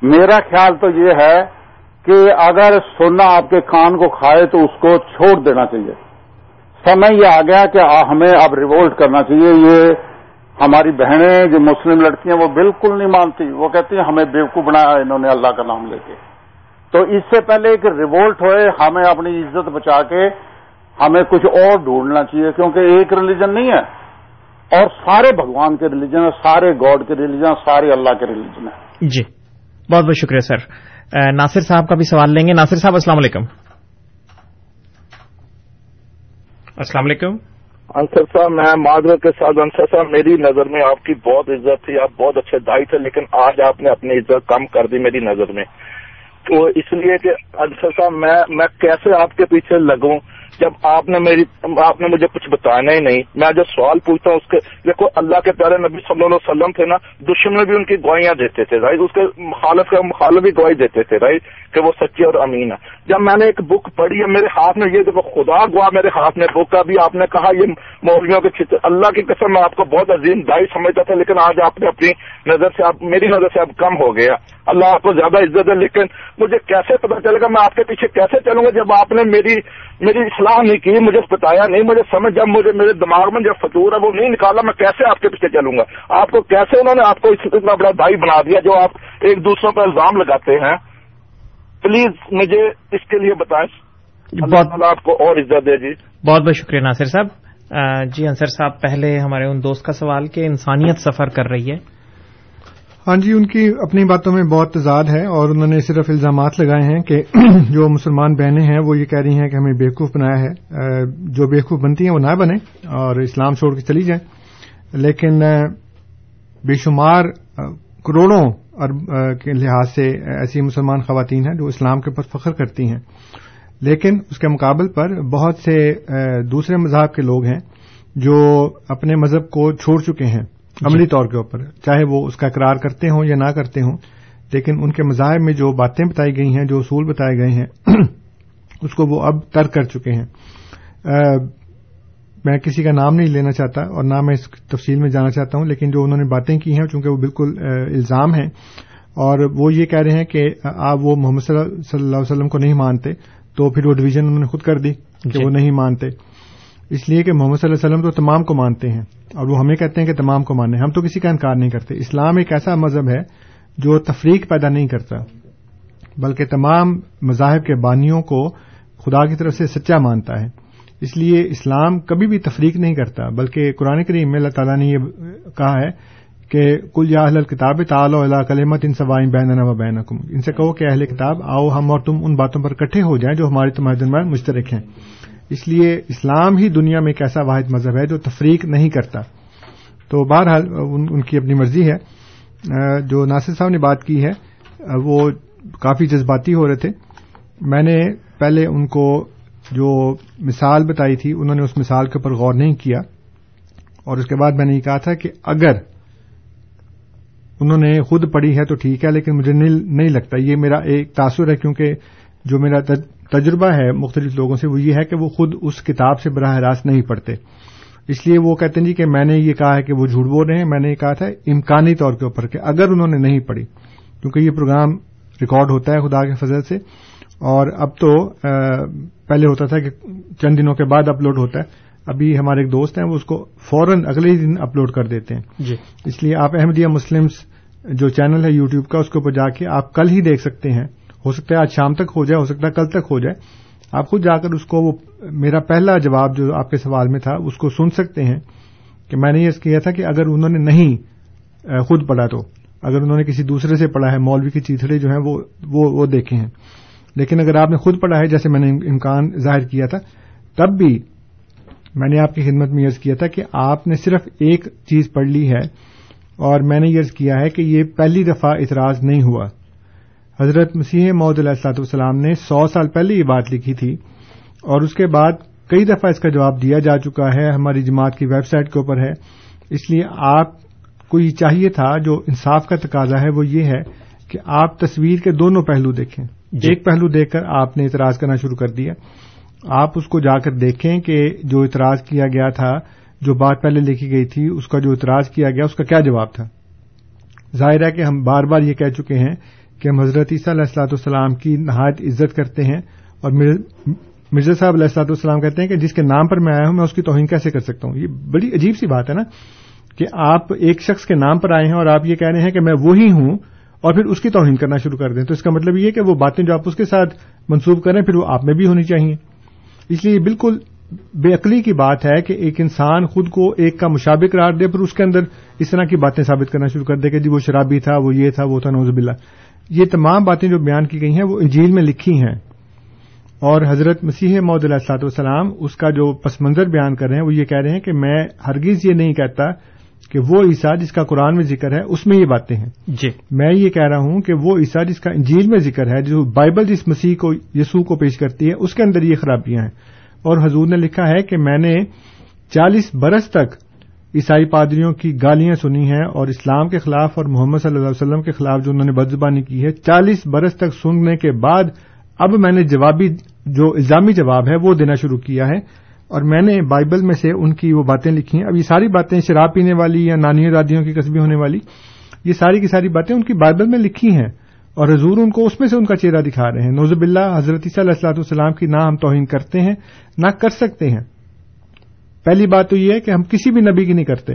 میرا خیال تو یہ ہے کہ اگر سونا آپ کے کان کو کھائے تو اس کو چھوڑ دینا چاہیے۔ سمے یہ آ گیا کہ ہمیں اب ریوولٹ کرنا چاہیے۔ یہ ہماری بہنیں جو مسلم لڑکیاں وہ بالکل نہیں مانتی۔ وہ کہتی ہیں، ہمیں بیوقوف بنایا انہوں نے اللہ کا نام لے کے۔ تو اس سے پہلے کہ ریوولٹ ہوئے، ہمیں اپنی عزت بچا کے ہمیں کچھ اور ڈھونڈنا چاہیے، کیونکہ ایک ریلیجن نہیں ہے۔ اور سارے بھگوان کے ریلیجن ہیں، سارے گاڈ کے ریلیجن سارے اللہ کے ریلیجن ہیں۔ جی بہت بہت شکریہ سر۔ ناصر صاحب کا بھی سوال لیں گے۔ ناصر صاحب، السلام علیکم۔ السلام علیکم۔ انصر صاحب، میں معذرت کے ساتھ، انصر صاحب، میری نظر میں آپ کی بہت عزت تھی، آپ بہت اچھے دائی تھے، لیکن آج آپ نے اپنی عزت کم کر دی میری نظر میں۔ تو اس لیے کہ انصر صاحب، میں میں کیسے آپ کے پیچھے لگوں؟ جب آپ نے میری آپ نے مجھے کچھ بتانا ہی نہیں، میں جو سوال پوچھتا ہوں اس کے دیکھو، اللہ کے پیارے نبی صلی اللہ علیہ وسلم تھے نا، دشمن بھی ان کی گوائیاں دیتے تھے رائٹ اس کے مخالف کا مخالف بھی گواہی دیتے تھے رائٹ کہ وہ سچی اور امین ہے جب میں نے ایک بک پڑھی ہے، میرے ہاتھ میں یہ دیکھو خدا گوا میرے ہاتھ میں بک ابھی آپ نے کہا، یہ مولویوں کے اللہ کی قسم، میں آپ کو بہت عظیم دائی سمجھتا تھا، لیکن آج آپ نے اپنی نظر سے آپ میری نظر سے اب کم ہو گیا۔ اللہ آپ کو زیادہ عزت ہے لیکن مجھے کیسے پتا چلے گا؟ میں آپ کے پیچھے کیسے چلوں گا؟ جب آپ نے میری میری اصلاح نہیں کی، مجھے بتایا نہیں، مجھے سمجھ جب مجھے میرے دماغ میں جب فطور ہے، وہ نہیں نکالا، میں کیسے آپ کے پیچھے چلوں گا؟ آپ کو کیسے انہوں نے آپ کو اتنا بڑا بھائی بنا دیا جو آپ ایک دوسروں پر الزام لگاتے ہیں؟ پلیز مجھے اس کے لیے بتائیں۔ بہت آپ کو اور عزت دے جی۔ بہت بہت شکریہ ناصر صاحب۔ جی انصر صاحب پہلے ہمارے ان دوست کا سوال کہ انسانیت سفر کر رہی ہے۔ ہاں جی ان کی اپنی باتوں میں بہت تضاد ہے اور انہوں نے صرف الزامات لگائے ہیں کہ جو مسلمان بہنیں ہیں وہ یہ کہہ رہی ہیں کہ ہمیں بیوقوف بنایا ہے۔ جو بیوقوف بنتی ہیں وہ نہ بنے اور اسلام چھوڑ کے چلی جائیں۔ لیکن بے شمار کروڑوں کے لحاظ سے ایسی مسلمان خواتین ہیں جو اسلام کے اوپر فخر کرتی ہیں۔ لیکن اس کے مقابل پر بہت سے دوسرے مذہب کے لوگ ہیں جو اپنے مذہب کو چھوڑ چکے ہیں عملی طور کے اوپر چاہے وہ اس کا اقرار کرتے ہوں یا نہ کرتے ہوں۔ لیکن ان کے مذاہب میں جو باتیں بتائی گئی ہیں جو اصول بتائے گئے ہیں اس کو وہ اب ترک کر چکے ہیں۔ میں کسی کا نام نہیں لینا چاہتا اور نہ میں اس تفصیل میں جانا چاہتا ہوں لیکن جو انہوں نے باتیں کی ہیں چونکہ وہ بالکل الزام ہیں اور وہ یہ کہہ رہے ہیں کہ آپ وہ محمد صلی اللہ علیہ وسلم کو نہیں مانتے تو پھر وہ ڈویژن انہوں نے خود کر دی کہ جی۔ وہ نہیں مانتے۔ اس لیے کہ محمد صلی اللہ علیہ وسلم تو تمام کو مانتے ہیں اور وہ ہمیں کہتے ہیں کہ تمام کو مانیں۔ ہم تو کسی کا انکار نہیں کرتے۔ اسلام ایک ایسا مذہب ہے جو تفریق پیدا نہیں کرتا بلکہ تمام مذاہب کے بانیوں کو خدا کی طرف سے سچا مانتا ہے۔ اس لیے اسلام کبھی بھی تفریق نہیں کرتا، بلکہ قرآن کریم میں اللہ تعالیٰ نے یہ کہا ہے کہ کل یا اہل کتاب تال اللہ کلیمت ان سوائیں بین و بین ان سے کہو کہ اہل کتاب، آؤ ہم اور تم ان باتوں پر کٹھے ہو جائیں جو ہمارے تمہارے درمیان مشترک ہیں۔ اس لیے اسلام ہی دنیا میں ایک ایسا واحد مذہب ہے جو تفریق نہیں کرتا۔ تو بہرحال ان کی اپنی مرضی ہے۔ جو ناصر صاحب نے بات کی ہے وہ کافی جذباتی ہو رہے تھے۔ میں نے پہلے ان کو جو مثال بتائی تھی، انہوں نے اس مثال کے اوپر غور نہیں کیا۔ اور اس کے بعد میں نے یہ کہا تھا کہ اگر انہوں نے خود پڑھی ہے تو ٹھیک ہے، لیکن مجھے نہیں لگتا۔ یہ میرا ایک تاثر ہے، کیونکہ جو میرا تجربہ ہے مختلف لوگوں سے، وہ یہ ہے کہ وہ خود اس کتاب سے براہ راست نہیں پڑھتے۔ اس لیے وہ کہتے ہیں جی کہ میں نے یہ کہا ہے کہ وہ جھوٹ بول رہے ہیں۔ میں نے یہ کہا تھا امکانی طور کے اوپر کہ اگر انہوں نے نہیں پڑھی، کیونکہ یہ پروگرام ریکارڈ ہوتا ہے خدا کے فضل سے اور اب تو پہلے ہوتا تھا کہ چند دنوں کے بعد اپلوڈ ہوتا ہے۔ ابھی ہمارے ایک دوست ہیں وہ اس کو فوراً اگلے ہی دن اپلوڈ کر دیتے ہیں۔ جی۔ اس لیے آپ احمدیہ مسلمس جو چینل ہے یوٹیوب کا اس کے اوپر جا کے آپ کل ہی دیکھ سکتے ہیں۔ ہو سکتا ہے آج شام تک ہو جائے ہو سکتا ہے کل تک ہو جائے۔ آپ خود جا کر اس کو وہ میرا پہلا جواب جو آپ کے سوال میں تھا اس کو سن سکتے ہیں کہ میں نے یہ کیا تھا کہ اگر انہوں نے نہیں خود پڑھا تو۔ اگر انہوں نے کسی دوسرے سے پڑھا ہے مولوی کی چیتڑے جو ہیں وہ وہ, وہ دیکھے ہیں۔ لیکن اگر آپ نے خود پڑھا ہے، جیسے میں نے امکان ظاہر کیا تھا، تب بھی میں نے آپ کی خدمت میں یز کیا تھا کہ آپ نے صرف ایک چیز پڑھ لی ہے اور میں نے یز کیا ہے کہ یہ پہلی دفعہ اعتراض نہیں ہوا۔ حضرت مسیح محدود علیہ والسلام نے سو سال پہلے یہ بات لکھی تھی اور اس کے بعد کئی دفعہ اس کا جواب دیا جا چکا ہے۔ ہماری جماعت کی ویب سائٹ کے اوپر ہے۔ اس لیے آپ کو یہ چاہیے تھا، جو انصاف کا تقاضا ہے، وہ یہ ہے کہ آپ تصویر کے دونوں پہلو دیکھیں۔ ایک پہلو دیکھ کر آپ نے اعتراض کرنا شروع کر دیا۔ آپ اس کو جا کر دیکھیں کہ جو اعتراض کیا گیا تھا، جو بات پہلے لکھی گئی تھی، اس کا جو اعتراض کیا گیا، اس کا کیا جواب تھا؟ ظاہر ہے کہ ہم بار بار یہ کہہ چکے ہیں کہ ہم حضرت عیسیٰ علیہ السلاۃ والسلام کی نہایت عزت کرتے ہیں اور مرزا صاحب علیہ السلاط والسلام کہتے ہیں کہ جس کے نام پر میں آیا ہوں، میں اس کی توہین کیسے کر سکتا ہوں؟ یہ بڑی عجیب سی بات ہے نا کہ آپ ایک شخص کے نام پر آئے ہیں اور آپ یہ کہہ رہے ہیں کہ میں وہی ہوں اور پھر اس کی توہین کرنا شروع کر دیں۔ تو اس کا مطلب یہ کہ وہ باتیں جو آپ اس کے ساتھ منسوب کریں پھر وہ آپ میں بھی ہونی چاہیے۔ اس لیے بالکل بے عقلی کی بات ہے کہ ایک انسان خود کو ایک کا مشابہ قرار دے، پھر اس کے اندر اس طرح کی باتیں ثابت کرنا شروع کر دے کہ جی وہ شرابی تھا، وہ یہ تھا، وہ تھا نوز باللہ۔ یہ تمام باتیں جو بیان کی گئی ہیں، وہ انجیل میں لکھی ہیں۔ اور حضرت مسیح محدود علیہ السلاط والسلام اس کا جو پس منظر بیان کر رہے ہیں، وہ یہ کہہ رہے ہیں کہ میں ہرگز یہ نہیں کہتا کہ وہ عیسیٰ جس کا قرآن میں ذکر ہے اس میں یہ باتیں ہیں۔ جی۔ میں یہ کہہ رہا ہوں کہ وہ عیسیٰ جس کا انجیل میں ذکر ہے جو بائبل جس مسیح کو یسوع کو پیش کرتی ہے اس کے اندر یہ خرابیاں ہیں۔ اور حضور نے لکھا ہے کہ میں نے چالیس برس تک عیسائی پادریوں کی گالیاں سنی ہیں اور اسلام کے خلاف اور محمد صلی اللہ علیہ وسلم کے خلاف جو انہوں نے بدزبانی کی ہے چالیس برس تک سننے کے بعد اب میں نے جوابی جو الزامی جواب ہے وہ دینا شروع کیا ہے۔ اور میں نے بائبل میں سے ان کی وہ باتیں لکھی ہیں۔ اب یہ ساری باتیں شراب پینے والی یا نانی دادیوں کی قصبی ہونے والی، یہ ساری کی ساری باتیں ان کی بائبل میں لکھی ہیں اور حضور ان کو اس میں سے ان کا چہرہ دکھا رہے ہیں۔ نوزب اللہ حضرت صلی اللہ علیہ والسلام کی نہ ہم توہین کرتے ہیں، نہ کر سکتے ہیں۔ پہلی بات تو یہ ہے کہ ہم کسی بھی نبی کی نہیں کرتے،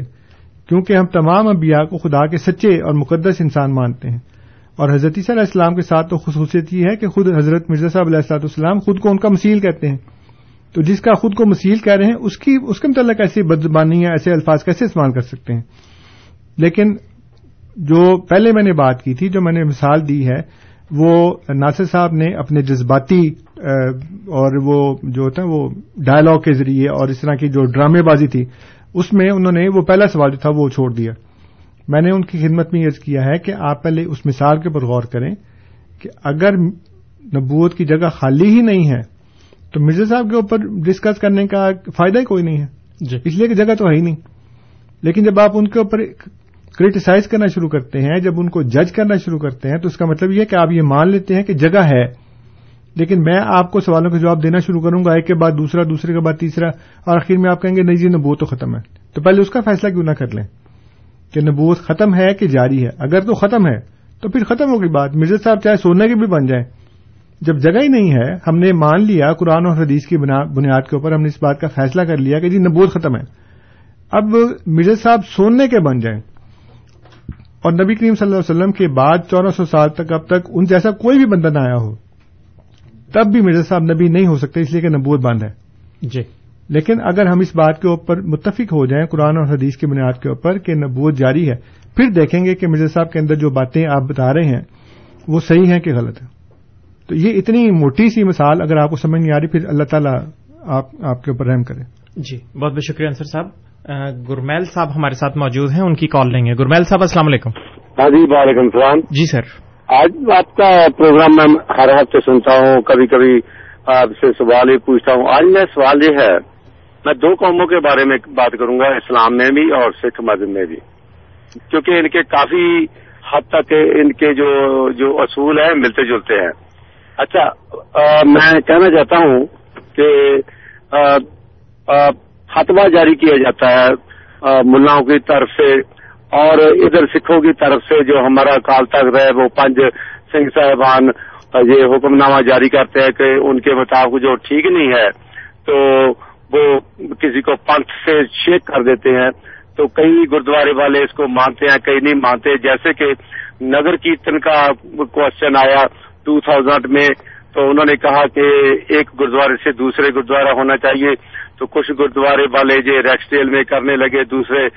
کیونکہ ہم تمام انبیاء کو خدا کے سچے اور مقدس انسان مانتے ہیں۔ اور حضرت صلی اللہ علیہ السلام کے ساتھ تو خصوصیت یہ ہے کہ خود حضرت مرزا صاحب علیہ السلاط والسلام خود کو ان کا مسیل کہتے ہیں۔ تو جس کا خود کو مسیل کہہ رہے ہیں، اس کی، اس کے متعلق ایسی بدزبانی یا ایسے الفاظ کیسے استعمال کر سکتے ہیں۔ لیکن جو پہلے میں نے بات کی تھی، جو میں نے مثال دی ہے، وہ ناصر صاحب نے اپنے جذباتی اور وہ جو ہوتا ہے، وہ ڈائلاگ کے ذریعے اور اس طرح کی جو ڈرامے بازی تھی، اس میں انہوں نے وہ پہلا سوال جو تھا وہ چھوڑ دیا۔ میں نے ان کی خدمت میں یہ کیا ہے کہ آپ پہلے اس مثال کے اوپر غور کریں کہ اگر نبوت کی جگہ خالی ہی نہیں ہے تو مرزا صاحب کے اوپر ڈسکس کرنے کا فائدہ ہی کوئی نہیں ہے۔ جی۔ اس لیے کہ جگہ تو ہے ہی نہیں۔ لیکن جب آپ ان کے اوپر کریٹیسائز کرنا شروع کرتے ہیں جب ان کو جج کرنا شروع کرتے ہیں تو اس کا مطلب یہ کہ آپ یہ مان لیتے ہیں کہ جگہ ہے۔ لیکن میں آپ کو سوالوں کا جواب دینا شروع کروں گا ایک کے بعد دوسرا دوسرے کے بعد تیسرا اور آخر میں آپ کہیں گے نہیں جی نبوت تو ختم ہے۔ تو پہلے اس کا فیصلہ کیوں نہ کر لیں؟ کہ نبوت ختم ہے کہ جاری ہے۔ اگر تو ختم ہے تو پھر ختم ہوگی بات۔ مرزا صاحب چاہے سونے کے بھی بن جائیں۔ جب جگہ ہی نہیں ہے ہم نے مان لیا قرآن اور حدیث کی بنیاد کے اوپر ہم نے اس بات کا فیصلہ کر لیا کہ جی نبوت ختم ہے۔ اب مرزا صاحب سونے کے بن جائیں۔ اور نبی کریم صلی اللہ علیہ وسلم کے بعد چودہ سو سال تک اب تک ان جیسا کوئی بھی بندہ نہ آیا ہو تب بھی مرزا صاحب نبی نہیں ہو سکتے اس لیے کہ نبوت بند ہے۔ جی۔ لیکن اگر ہم اس بات کے اوپر متفق ہو جائیں قرآن اور حدیث کی بنیاد کے اوپر کہ نبوت جاری ہے پھر دیکھیں گے کہ مرزا صاحب کے اندر جو باتیں آپ بتا رہے ہیں وہ صحیح ہیں کہ غلط ہیں۔ تو یہ اتنی موٹی سی مثال اگر آپ کو سمجھ نہیں آ رہی پھر اللہ تعالیٰ آپ آپ کے اوپر رحم کرے۔ جی بہت بہت شکریہ انصر صاحب۔ گرمیل صاحب ہمارے ساتھ موجود ہیں ان کی کال لیں گے۔ گرمیل صاحب السلام علیکم۔ ہاں جی وعلیکم السلام۔ جی سر۔ آج آپ کا پروگرام میں ہر ہفتے سنتا ہوں کبھی کبھی آپ سے سوال ہی پوچھتا ہوں۔ آج میں سوال یہ ہے میں دو قوموں کے بارے میں بات کروں گا اسلام میں بھی اور سکھ مذہب میں بھی۔ کیونکہ ان کے کافی حد تک ان کے جو جو اصول ہیں ملتے جلتے ہیں۔ اچھا میں کہنا چاہتا ہوں کہ فتوا جاری کیا جاتا ہے ملاؤں کی طرف سے اور ادھر سکھوں کی طرف سے جو ہمارا کال تک ہے، وہ پنج سنگھ صاحبان یہ حکم نامہ جاری کرتے ہیں کہ ان کے مطابق جو ٹھیک نہیں ہے، تو وہ کسی کو پنتھ سے شیک کر دیتے ہیں۔ تو کئی گردوارے والے اس کو مانتے ہیں، کئی نہیں مانتے، جیسے کہ نگر کیرتن کا کوشچن آیا۔ ٹو تھاؤزینڈ میں تو انہوں نے کہا کہ ایک گردوارے سے دوسرے گردوارا ہونا چاہیے۔ تو کچھ گردوارے والے جو ریکسٹیل میں کرنے لگے، دوسرے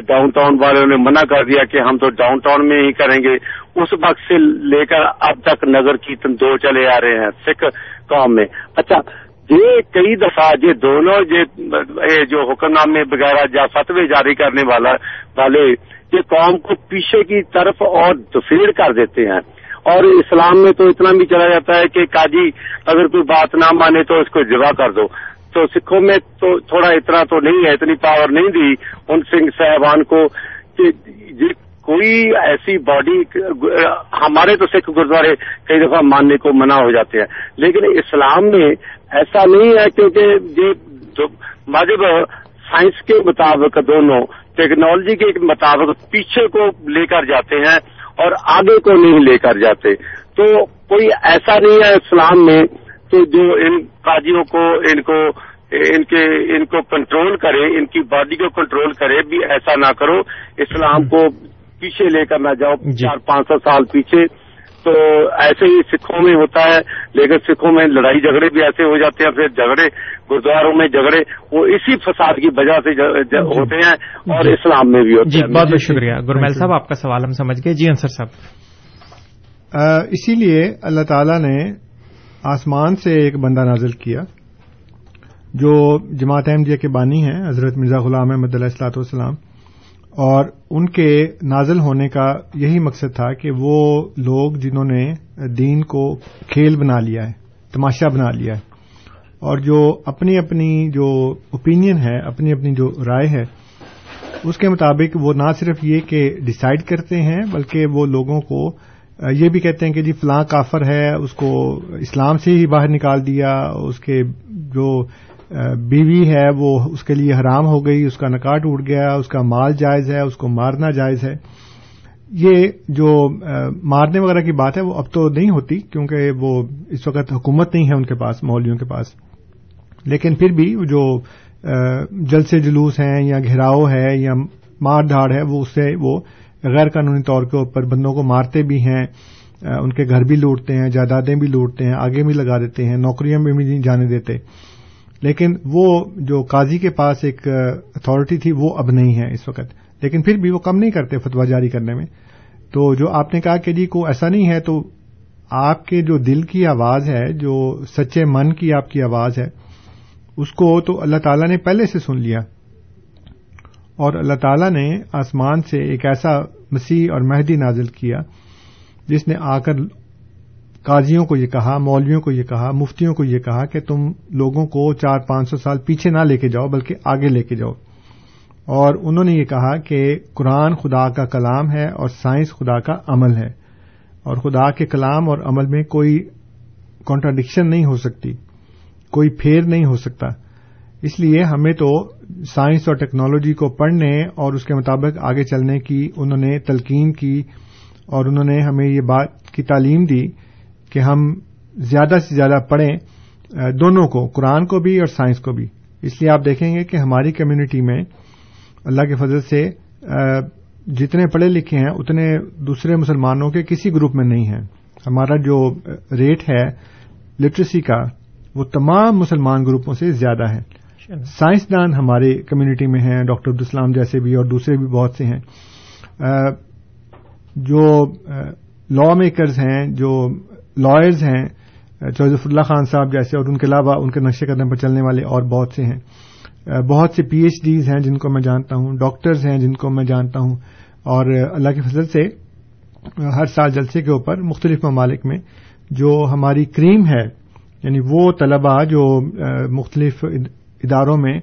ڈاؤن ٹاؤن والوں نے منع کر دیا کہ ہم تو ڈاؤن ٹاؤن میں ہی کریں گے۔ اس وقت سے لے کر اب تک نگر کیرتن دو چلے آ رہے ہیں سکھ قوم میں۔ اچھا یہ کئی دفعہ یہ دونوں یہ جو حکم نامے وغیرہ یا فتوی جاری کرنے والا والے، یہ قوم کو پیچھے کی طرف اور دفیڑ کر دیتے ہیں۔ اور اسلام میں تو اتنا بھی چلا جاتا ہے کہ کاجی اگر کوئی بات نہ مانے تو اس کو جگہ کر دو۔ تو سکھوں میں تو تھوڑا اتنا تو نہیں ہے، اتنی پاور نہیں دی۔ ان سنگھ صاحبان کو کہ جی، کوئی ایسی باڈی ہمارے تو سکھ گردوارے کئی دفعہ ماننے کو منع ہو جاتے ہیں۔ لیکن اسلام میں ایسا نہیں ہے کیونکہ یہ مذہب سائنس کے مطابق دونوں، ٹیکنالوجی کے مطابق پیچھے کو لے کر جاتے ہیں۔ اور آگے کو نہیں لے کر جاتے۔ تو کوئی ایسا نہیں ہے اسلام میں تو جو ان قاضیوں کو ان کو ان کے ان کو کنٹرول کرے ان کی باڈی کو کنٹرول کرے بھی ایسا نہ کرو۔ اسلام کو پیچھے لے کر نہ جاؤ۔ جی۔ چار پانچ سو سال پیچھے تو ایسے ہی سکھوں میں ہوتا ہے لیکن سکھوں میں لڑائی جھگڑے بھی ایسے ہو جاتے ہیں پھر جھگڑے گردواروں میں جھگڑے وہ اسی فساد کی وجہ سے ج- ج- ہوتے ہیں اور جی۔ اسلام میں بھی ہوتے جی ہیں۔ بہت بہت شکریہ۔ گرمیل صاحب آپ کا سوال ہم سمجھ گئے۔ جی انصر صاحب۔ اسی لیے اللہ تعالی نے آسمان سے ایک بندہ نازل کیا جو جماعت احمدیہ کے بانی ہیں حضرت مرزا غلام احمد علیہ السلاۃ والسلام۔ اور ان کے نازل ہونے کا یہی مقصد تھا کہ وہ لوگ جنہوں نے دین کو کھیل بنا لیا ہے، تماشا بنا لیا ہے۔ اور جو اپنی اپنی جو اوپینین ہے، اپنی اپنی جو رائے ہے، اس کے مطابق وہ نہ صرف یہ کہ ڈیسائیڈ کرتے ہیں، بلکہ وہ لوگوں کو یہ بھی کہتے ہیں کہ جی فلاں کافر ہے، اس کو اسلام سے ہی باہر نکال دیا، اس کے جو بیوی ہے، وہ اس کے لیے حرام ہو گئی، اس کا نکاح ٹوٹ گیا، اس کا مال جائز ہے، اس کو مارنا جائز ہے۔ یہ جو مارنے وغیرہ کی بات ہے، وہ اب تو نہیں ہوتی، کیونکہ وہ اس وقت حکومت نہیں ہے ان کے پاس، مولویوں کے پاس۔ لیکن پھر بھی جو جلسے جلوس ہیں یا گھیراؤ ہے یا مار دھاڑ ہے، وہ اس سے وہ غیر قانونی طور کے اوپر بندوں کو مارتے بھی ہیں ان کے گھر بھی لوٹتے ہیں، جائیدادیں بھی لوٹتے ہیں، آگے بھی لگا دیتے ہیں، نوکریاں میں بھی نہیں جانے دیتے۔ لیکن وہ جو قاضی کے پاس ایک اتھارٹی تھی، وہ اب نہیں ہے اس وقت۔ لیکن پھر بھی وہ کم نہیں کرتے فتوا جاری کرنے میں۔ تو جو آپ نے کہا کہ جی کو ایسا نہیں ہے، تو آپ کے جو دل کی آواز ہے، جو سچے من کی آپ کی آواز ہے، اس کو تو اللہ تعالیٰ نے پہلے سے سن لیا۔ اور اللہ تعالیٰ نے آسمان سے ایک ایسا مسیح اور مہدی نازل کیا، جس نے آ کر قاضیوں کو یہ کہا، مولویوں کو یہ کہا، مفتیوں کو یہ کہا کہ تم لوگوں کو چار پانچ سو سال پیچھے نہ لے کے جاؤ، بلکہ آگے لے کے جاؤ۔ اور انہوں نے یہ کہا کہ قرآن خدا کا کلام ہے اور سائنس خدا کا عمل ہے۔ اور خدا کے کلام اور عمل میں کوئی کانٹراڈکشن نہیں ہو سکتی، کوئی پھیر نہیں ہو سکتا۔ اس لیے ہمیں تو سائنس اور ٹیکنالوجی کو پڑھنے اور اس کے مطابق آگے چلنے کی انہوں نے تلقین کی اور انہوں نے ہمیں یہ بات کی تعلیم دی۔ کہ ہم زیادہ سے زیادہ پڑھیں دونوں کو، قرآن کو بھی اور سائنس کو بھی۔ اس لیے آپ دیکھیں گے کہ ہماری کمیونٹی میں اللہ کے فضل سے جتنے پڑھے لکھے ہیں، اتنے دوسرے مسلمانوں کے کسی گروپ میں نہیں ہیں۔ ہمارا جو ریٹ ہے لٹریسی کا، وہ تمام مسلمان گروپوں سے زیادہ ہے سائنسدان ہمارے کمیونٹی میں ہیں، ڈاکٹر عبدالسلام جیسے بھی اور دوسرے بھی بہت سے ہیں۔ جو لا میکرز ہیں، جو لائرز ہیں چوزف اللہ خان صاحب جیسے، اور ان کے علاوہ ان کے نقشے قدم پر چلنے والے اور بہت سے ہیں۔ بہت سے پی ایچ ڈیز ہیں جن کو میں جانتا ہوں، ڈاکٹرز ہیں جن کو میں جانتا ہوں، اور اللہ کے فضل سے ہر سال جلسے کے اوپر مختلف ممالک میں جو ہماری کریم ہے یعنی وہ طلباء جو مختلف اداروں میں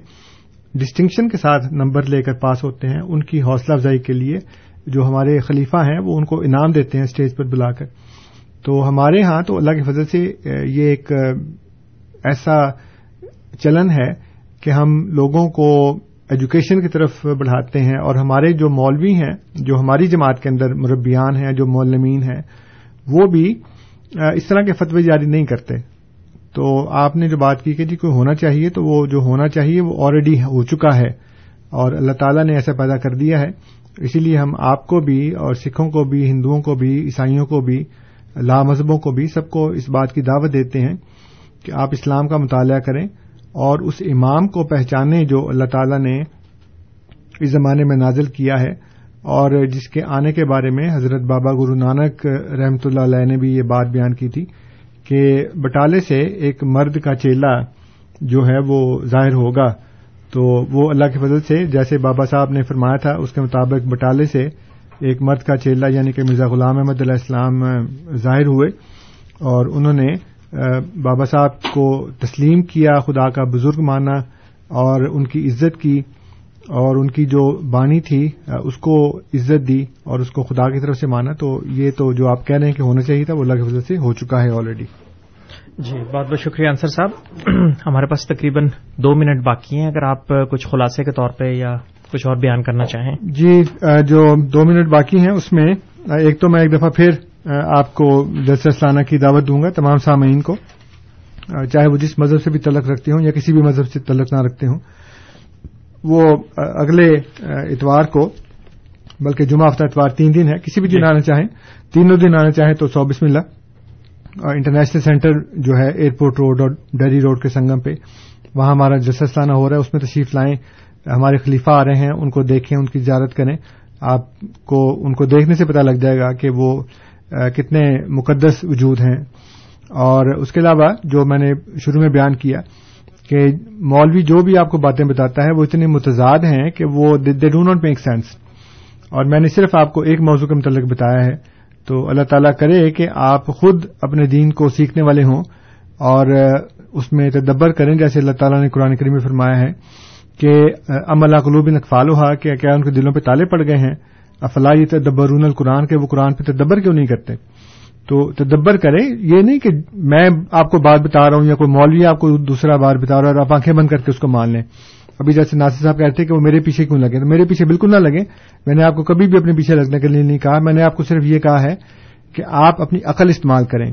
ڈسٹنکشن کے ساتھ نمبر لے کر پاس ہوتے ہیں، ان کی حوصلہ افزائی کے لیے جو ہمارے خلیفہ ہیں، وہ ان کو انعام دیتے ہیں اسٹیج پر بلا کر تو ہمارے ہاں تو اللہ کی فضل سے یہ ایک ایسا چلن ہے کہ ہم لوگوں کو ایجوکیشن کی طرف بڑھاتے ہیں اور ہمارے جو مولوی ہیں، جو ہماری جماعت کے اندر مربیان ہیں، جو مولمین ہیں، وہ بھی اس طرح کے فتوی جاری نہیں کرتے۔ تو آپ نے جو بات کی کہ جی کوئی ہونا چاہیے، تو وہ جو ہونا چاہیے وہ آلریڈی ہو چکا ہے اور اللہ تعالیٰ نے ایسا پیدا کر دیا ہے۔ اسی لیے ہم آپ کو بھی اور سکھوں کو بھی، ہندوؤں کو بھی، عیسائیوں کو بھی لا مذہبوں کو بھی سب کو اس بات کی دعوت دیتے ہیں کہ آپ اسلام کا مطالعہ کریں اور اس امام کو پہچانیں جو اللہ تعالیٰ نے اس زمانے میں نازل کیا ہے اور جس کے آنے کے بارے میں حضرت بابا گرو نانک رحمت اللہ علیہ نے بھی یہ بات بیان کی تھی کہ بٹالے سے ایک مرد کا چیلا جو ہے وہ ظاہر ہوگا تو وہ اللہ کے فضل سے جیسے بابا صاحب نے فرمایا تھا، اس کے مطابق بٹالے سے ایک مرد کا چیلا یعنی کہ مرزا غلام احمد علیہ السلام ظاہر ہوئے اور انہوں نے بابا صاحب کو تسلیم کیا، خدا کا بزرگ مانا اور ان کی عزت کی اور ان کی جو بانی تھی اس کو عزت دی اور اس کو خدا کی طرف سے مانا۔ تو یہ تو جو آپ کہہ رہے ہیں کہ ہونا چاہیے تھا، وہ اللہ کی وجہ سے ہو چکا ہے آلریڈی جی بہت بہت شکریہ انصر صاحب۔ ہمارے پاس تقریباً دو منٹ باقی ہیں۔ اگر آپ کچھ خلاصے کے طور پہ یا کچھ اور بیان کرنا چاہیں؟ جی جو دو منٹ باقی ہیں اس میں ایک تو میں ایک دفعہ پھر آپ کو جلسہ سالانہ کی دعوت دوں گا تمام سامعین کو چاہے وہ جس مذہب سے بھی تعلق رکھتے ہوں یا کسی بھی مذہب سے تعلق نہ رکھتے ہوں۔ وہ اگلے اتوار کو بلکہ جمعہ ہفتہ اتوار تین دن ہے کسی بھی دن آنا چاہیں تینوں دن آنا چاہیں تو سو بسم اللہ انٹرنیشنل سینٹر جو ہے ایئرپورٹ روڈ اور ڈیری روڈ کے سنگم پہ وہاں ہمارا جسستانہ ہو رہا ہے اس میں تشریف لائیں۔ ہمارے خلیفہ آ رہے ہیں، ان کو دیکھیں، ان کی زیارت کریں۔ آپ کو، ان کو دیکھنے سے پتہ لگ جائے گا کہ وہ کتنے مقدس وجود ہیں۔ اور اس کے علاوہ جو میں نے شروع میں بیان کیا کہ مولوی جو بھی آپ کو باتیں بتاتا ہے، وہ اتنے متضاد ہیں کہ وہ they do not make sense اور میں نے صرف آپ کو ایک موضوع کے متعلق بتایا ہے۔ تو اللہ تعالیٰ کرے کہ آپ خود اپنے دین کو سیکھنے والے ہوں اور اس میں تدبر کریں، جیسے اللہ تعالیٰ نے قرآن کریم میں فرمایا ہے۔ کہ ام اللہ قلوب نقفال ہوا کہ کیا ان کے دلوں پہ تالے پڑ گئے ہیں؟ افلا یہ تدبرون القرآن کے وہ قرآن پہ تدبر کیوں نہیں کرتے؟ تو تدبر کریں یہ نہیں کہ میں آپ کو بات بتا رہا ہوں یا کوئی مولوی آپ کو دوسرا بات بتا رہا ہے اور آپ آنکھیں بند کر کے اس کو مان لیں۔ ابھی جیسے ناصر صاحب کہتے ہیں کہ وہ میرے پیچھے کیوں لگے؟ تو میرے پیچھے بالکل نہ لگے۔ میں نے آپ کو کبھی بھی اپنے پیچھے لگنے کے لیے نہیں کہا۔ میں نے آپ کو صرف یہ کہا ہے کہ آپ اپنی عقل استعمال کریں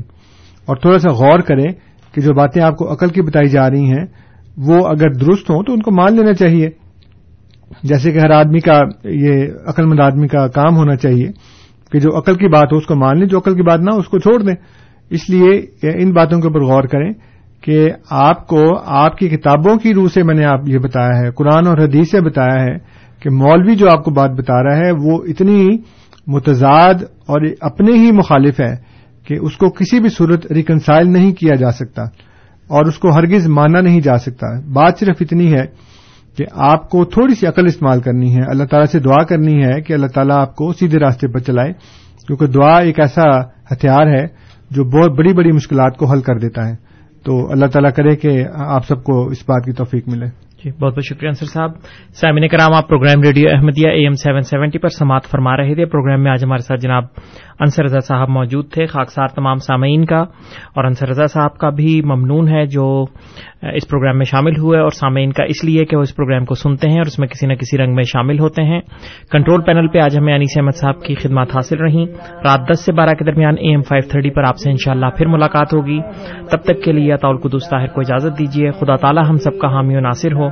اور تھوڑا سا غور کریں کہ جو باتیں آپ کو عقل کی بتائی جا رہی ہیں وہ اگر درست ہوں تو ان کو مان لینا چاہیے۔ جیسے کہ ہر آدمی کا یہ عقل مند آدمی کا کام ہونا چاہیے کہ جو عقل کی بات ہو اس کو مان لیں، جو عقل کی بات نہ ہو اس کو چھوڑ دیں۔ اس لیے ان باتوں کے اوپر غور کریں کہ آپ کو آپ کی کتابوں کی روح سے میں نے آپ یہ بتایا ہے، قرآن اور حدیث سے بتایا ہے کہ مولوی جو آپ کو بات بتا رہا ہے وہ اتنی متضاد اور اپنے ہی مخالف ہے کہ اس کو کسی بھی صورت ریکنسائل نہیں کیا جا سکتا۔ اور اس کو ہرگز مانا نہیں جا سکتا۔ بات صرف اتنی ہے کہ آپ کو تھوڑی سی عقل استعمال کرنی ہے۔ اللہ تعالیٰ سے دعا کرنی ہے کہ اللہ تعالیٰ آپ کو سیدھے راستے پر چلائے۔ کیونکہ دعا ایک ایسا ہتھیار ہے جو بہت بڑی بڑی مشکلات کو حل کر دیتا ہے۔ تو اللہ تعالیٰ کرے کہ آپ سب کو اس بات کی توفیق ملے۔ جی بہت بہت شکریہ انصر صاحب۔ سامعین کرام، آپ programme radio Ahmadiyya A M seven seventy پر سماعت فرما رہے تھے۔ پروگرام میں آج ہمارے ساتھ جناب انصر رضا صاحب موجود تھے۔ خاکسار تمام سامعین کا اور انصر رضا صاحب کا بھی ممنون ہے جو اس پروگرام میں شامل ہوئے اور سامعین کا اس لیے کہ وہ اس پروگرام کو سنتے ہیں اور اس میں کسی نہ کسی رنگ میں شامل ہوتے ہیں۔ کنٹرول پینل پہ آج ہمیں انیس احمد صاحب کی خدمات حاصل رہیں۔ رات دس سے بارہ کے درمیان اے ایم فائیو تھرٹی پر آپ سے انشاءاللہ پھر ملاقات ہوگی۔ تب تک کے لیے اطول قدس طاہر کو اجازت دیجیے خدا تعالی ہم سب کا حامی و ناصر ہو۔